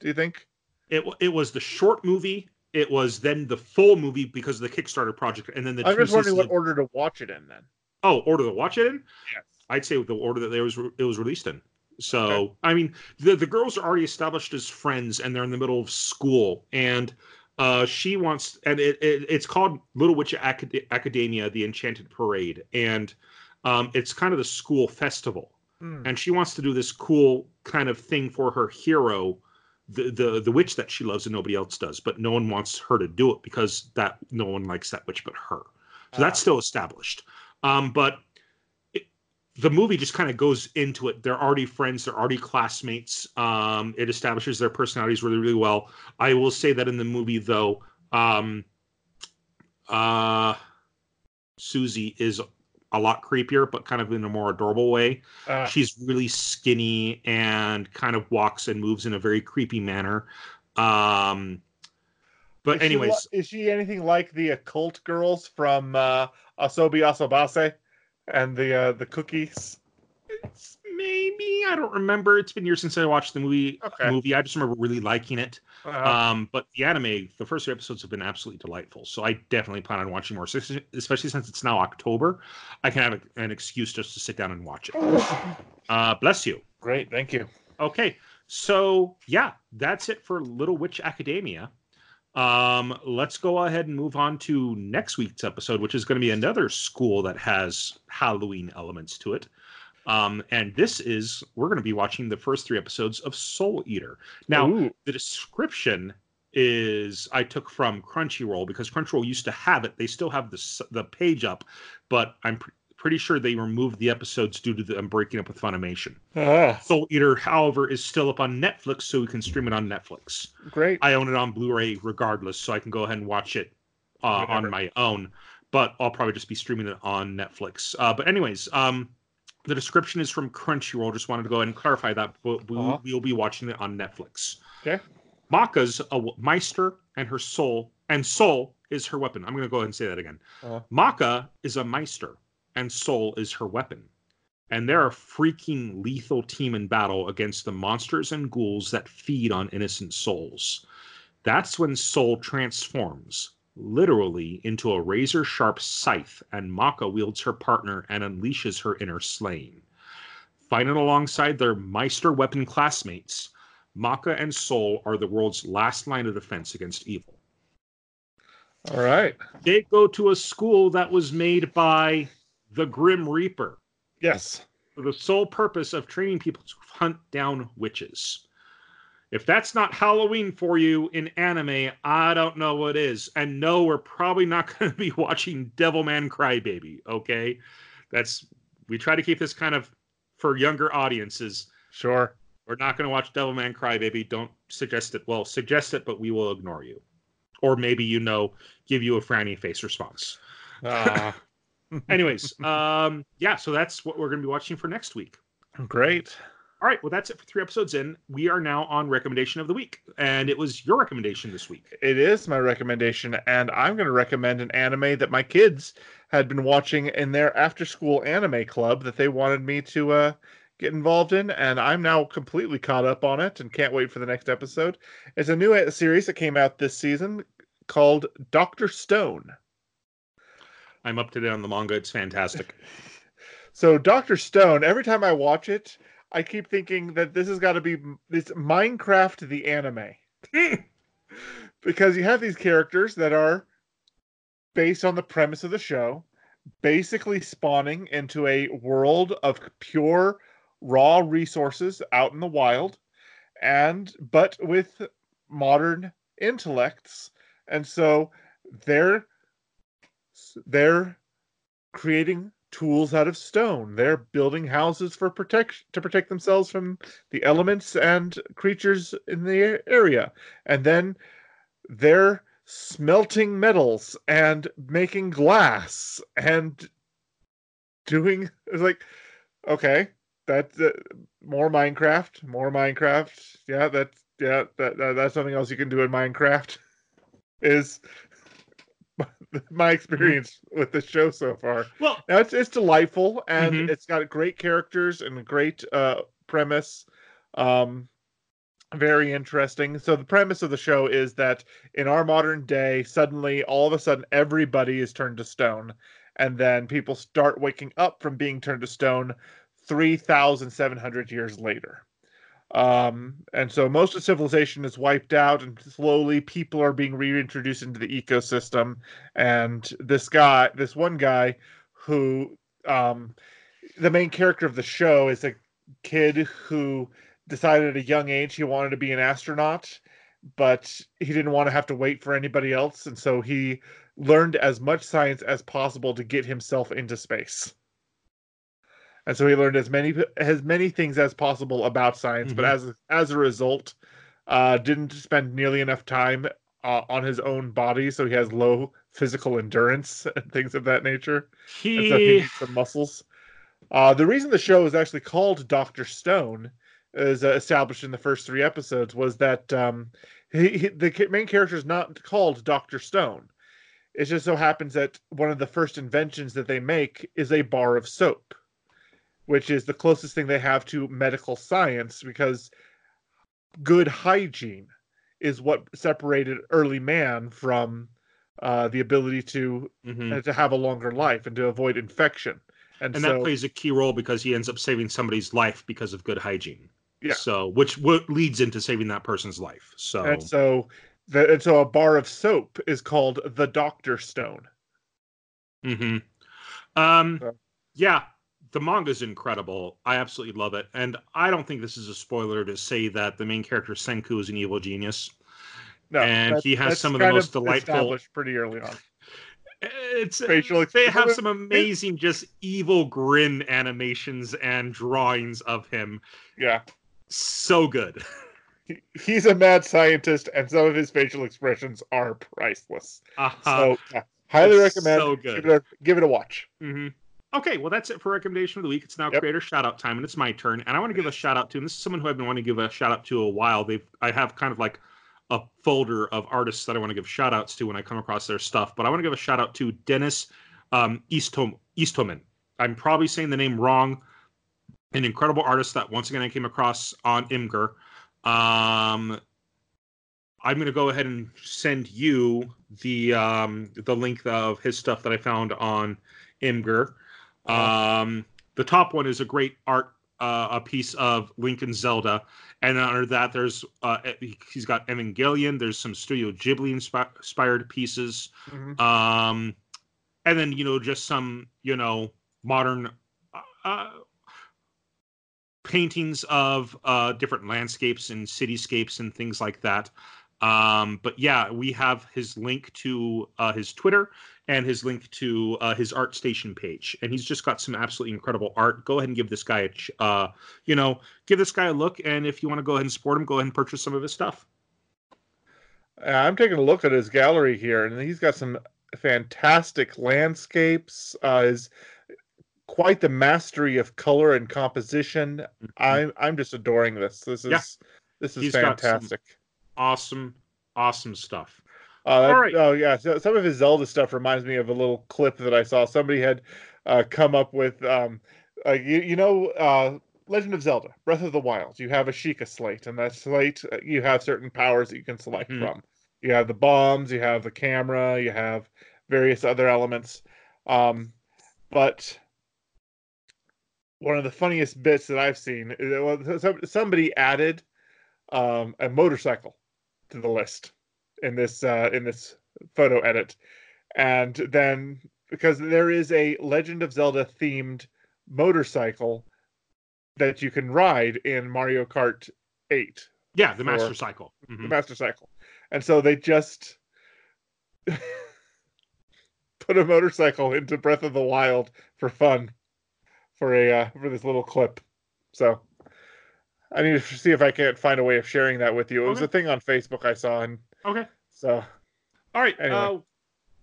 Do you think? It it was the short movie. It was then the full movie because of the Kickstarter project, and then the I'm just wondering what order to watch it in then. oh order to watch it in. Yes. I'd say the order that there was it was released in. So Okay. I mean, the the girls are already established as friends, and they're in the middle of school, and uh, she wants, and it, it it's called Little Witch Acad- Academia: The Enchanted Parade, and um, it's kind of the school festival, Hmm. and she wants to do this cool kind of thing for her hero. The, the the witch that she loves and nobody else does, but no one wants her to do it because that no one likes that witch but her. So that's Ah. still established. Um, but the movie just kind of goes into it. They're already friends. They're already classmates. Um, it establishes their personalities really, really well. I will say that in the movie, though, um, uh, Sucy is a lot creepier, but kind of in a more adorable way. Ah, She's really skinny and kind of walks and moves in a very creepy manner. Um, but is she anyways, is she anything like the occult girls from uh, Asobi Asobase and the uh, the cookies? Maybe I don't remember. It's been years since I watched the movie. Okay. Movie. I just remember really liking it. Uh, Um, but the anime, the first three episodes have been absolutely delightful. So I definitely plan on watching more, especially especially since it's now October. I can have a- an excuse just to sit down and watch it. Uh, bless you. Great, thank you. Okay, so yeah, that's it for Little Witch Academia. Um, let's go ahead and move on to next week's episode, which is going to be another school that has Halloween elements to it. Um, and this is we're going to be watching the first three episodes of Soul Eater. Now, Ooh, the description is I took from Crunchyroll because Crunchyroll used to have it. They still have the the page up, but I'm pr- pretty sure they removed the episodes due to them breaking up with Funimation. Ah, Soul Eater, however, is still up on Netflix, so we can stream it on Netflix. great. I own it on Blu-ray regardless, so I can go ahead and watch it uh, on my own. But I'll probably just be streaming it on Netflix. Uh, but anyways, um, the description is from Crunchyroll. Just wanted to go ahead and clarify that we'll, we'll, Uh-huh. we'll be watching it on Netflix. Okay. Maka's a Meister, and her soul, and soul is her weapon. I'm going to go ahead and say that again. Uh-huh. Maka is a Meister, and soul is her weapon. And they're a freaking lethal team in battle against the monsters and ghouls that feed on innocent souls. That's when Soul transforms, literally, into a razor sharp scythe, and Maka wields her partner and unleashes her inner slaying. Fighting alongside their Meister weapon classmates, Maka and Soul are the world's last line of defense against evil. All right. They go to a school that was made by the Grim Reaper Yes. for the sole purpose of training people to hunt down witches. If that's not Halloween for you in anime, I don't know what is. And no, we're probably not going to be watching Devilman Crybaby, okay? That's we try to keep this kind of for younger audiences. Sure. We're not going to watch Devilman Crybaby. Don't suggest it. Well, suggest it, but we will ignore you. Or maybe you know, give you a frowny face response. Ah, Anyways, um, yeah, so that's what we're going to be watching for next week. great. All right, well, that's it for three episodes in. We are now on recommendation of the week, and it was your recommendation this week. It is my recommendation, and I'm going to recommend an anime that my kids had been watching in their after-school anime club that they wanted me to uh, get involved in, and I'm now completely caught up on it and can't wait for the next episode. It's a new uh, series that came out this season called Doctor Stone. I'm up to date on the manga. It's fantastic. So Doctor Stone, every time I watch it, I keep thinking that this has got to be this Minecraft the anime. because you have these characters that are based on the premise of the show, basically spawning into a world of pure raw resources out in the wild and but with modern intellects and so they're they're creating tools out of stone. They're building houses for protection to protect themselves from the elements and creatures in the area. And then they're smelting metals and making glass and doing it's like okay that's uh, more minecraft more minecraft. Yeah that's yeah that, that that's something else you can do in minecraft is my experience with the show so far well, now it's it's delightful and Mhm. it's got great characters and a great uh premise. Um very interesting. So the premise of the show is that in our modern day, suddenly all of a sudden everybody is turned to stone. And then people start waking up from being turned to stone 3,700 years later. Um, and so most of civilization is wiped out, and slowly people are being reintroduced into the ecosystem. And this guy, this one guy, who um, the main character of the show is a kid who decided at a young age he wanted to be an astronaut, but he didn't want to have to wait for anybody else, and so he learned as much science as possible to get himself into space. And so he learned as many as many things as possible about science, but Mhm. as as a result, uh, didn't spend nearly enough time uh, on his own body, so he has low physical endurance and things of that nature and so he he needs some muscles. Uh, the reason the show is actually called Doctor Stone, is uh, established in the first three episodes, was that um, he, he, the main character is not called Doctor Stone. It just so happens that one of the first inventions that they make is a bar of soap, which is the closest thing they have to medical science because good hygiene is what separated early man from uh, the ability to Mhm. and to have a longer life and to avoid infection. And, and so, that plays a key role because he ends up saving somebody's life because of good hygiene. Yeah. So, which what leads into saving that person's life. So, and so, the, and so a bar of soap is called the Doctor Stone. hmm Um, So- yeah, the manga's incredible. I absolutely love it, and I don't think this is a spoiler to say that the main character Senku is an evil genius. No, and he has some of the most delightful. established pretty early on. It's facial they have some amazing, just evil grin animations and drawings of him. Yeah, So good. He's a mad scientist, and some of his facial expressions are priceless. Uh-huh. So, yeah, highly It's recommend. so good. Give it, a, give it a watch. hmm Okay, well, that's it for recommendation of the week. It's now Yep. creator shout out time, and it's my turn. And I want to give a shout out to, and this is someone who I've been wanting to give a shout out to a while. They've I have kind of like a folder of artists that I want to give shout outs to when I come across their stuff. But I want to give a shout out to Dennis um, Easthom, Easthoman. I'm probably saying the name wrong. An incredible artist that once again I came across on Imgur. Um, I'm going to go ahead and send you the um, the link of his stuff that I found on Imgur. Um, the top one is a great art, uh, a piece of Link and Zelda, and under that there's uh, he's got Evangelion. There's some Studio Ghibli inspi- inspired pieces, Mhm. um, and then you know just some you know modern uh, paintings of uh, different landscapes and cityscapes and things like that. Um, but yeah, we have his link to uh, his Twitter and his link to uh, his ArtStation page and he's just got some absolutely incredible art go ahead and give this guy a ch- uh, you know give this guy a look and if you want to go ahead and support him go ahead and purchase some of his stuff Uh, I'm taking a look at his gallery here, and he's got some fantastic landscapes. Uh, his quite the mastery of color and composition. I'm I'm just adoring this. This is Yeah. this is He's fantastic. Awesome awesome stuff Uh, that- right. Oh yeah, so, some of his Zelda stuff reminds me of a little clip that I saw. Somebody had uh, come up with, um, uh, you, you know, uh, Legend of Zelda: Breath of the Wild. You have a Sheikah slate, and that slate uh, you have certain powers that you can select Mhm. from. You have the bombs, you have the camera, you have various other elements. Um, but one of the funniest bits that I've seen, is well, somebody added um, a motorcycle to the list in this uh, in this photo edit, and then because there is a Legend of Zelda themed motorcycle that you can ride in Mario Kart 8, yeah the master cycle the Mhm. Master Cycle, and so they just put a motorcycle into Breath of the Wild for fun for a uh, for this little clip. So I need to see if I can't find a way of sharing that with you. It was a thing on Facebook I saw, and okay. so all right Anyway. uh,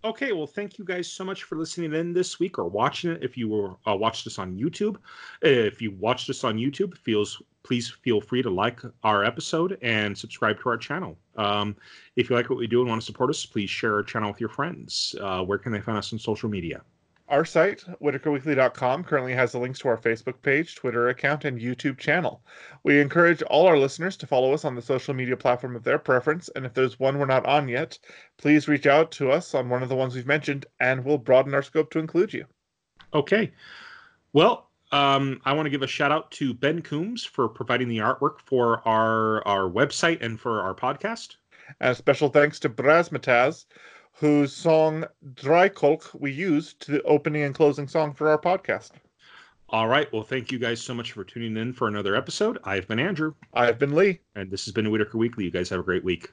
okay well thank you guys so much for listening in this week or watching it. If you were uh, watched us on youtube if you watched us on youtube feels please feel free to like our episode and subscribe to our channel. Um, if you like what we do and want to support us please share our channel with your friends. Uh, where can they find us on social media Our site, whitakerweekly.com, currently has the links to our Facebook page, Twitter account, and YouTube channel. We encourage all our listeners to follow us on the social media platform of their preference, and if there's one we're not on yet, please reach out to us on one of the ones we've mentioned, and we'll broaden our scope to include you. Okay. Well, um, I want to give a shout out to Ben Coombs for providing the artwork for our our website and for our podcast. And a special thanks to Brasmataz, whose song Drykolk we used to the opening and closing song for our podcast. All right. Well, thank you guys so much for tuning in for another episode. I've been Andrew, I've been Lee. and this has been Whitaker Weekly. You guys have a great week.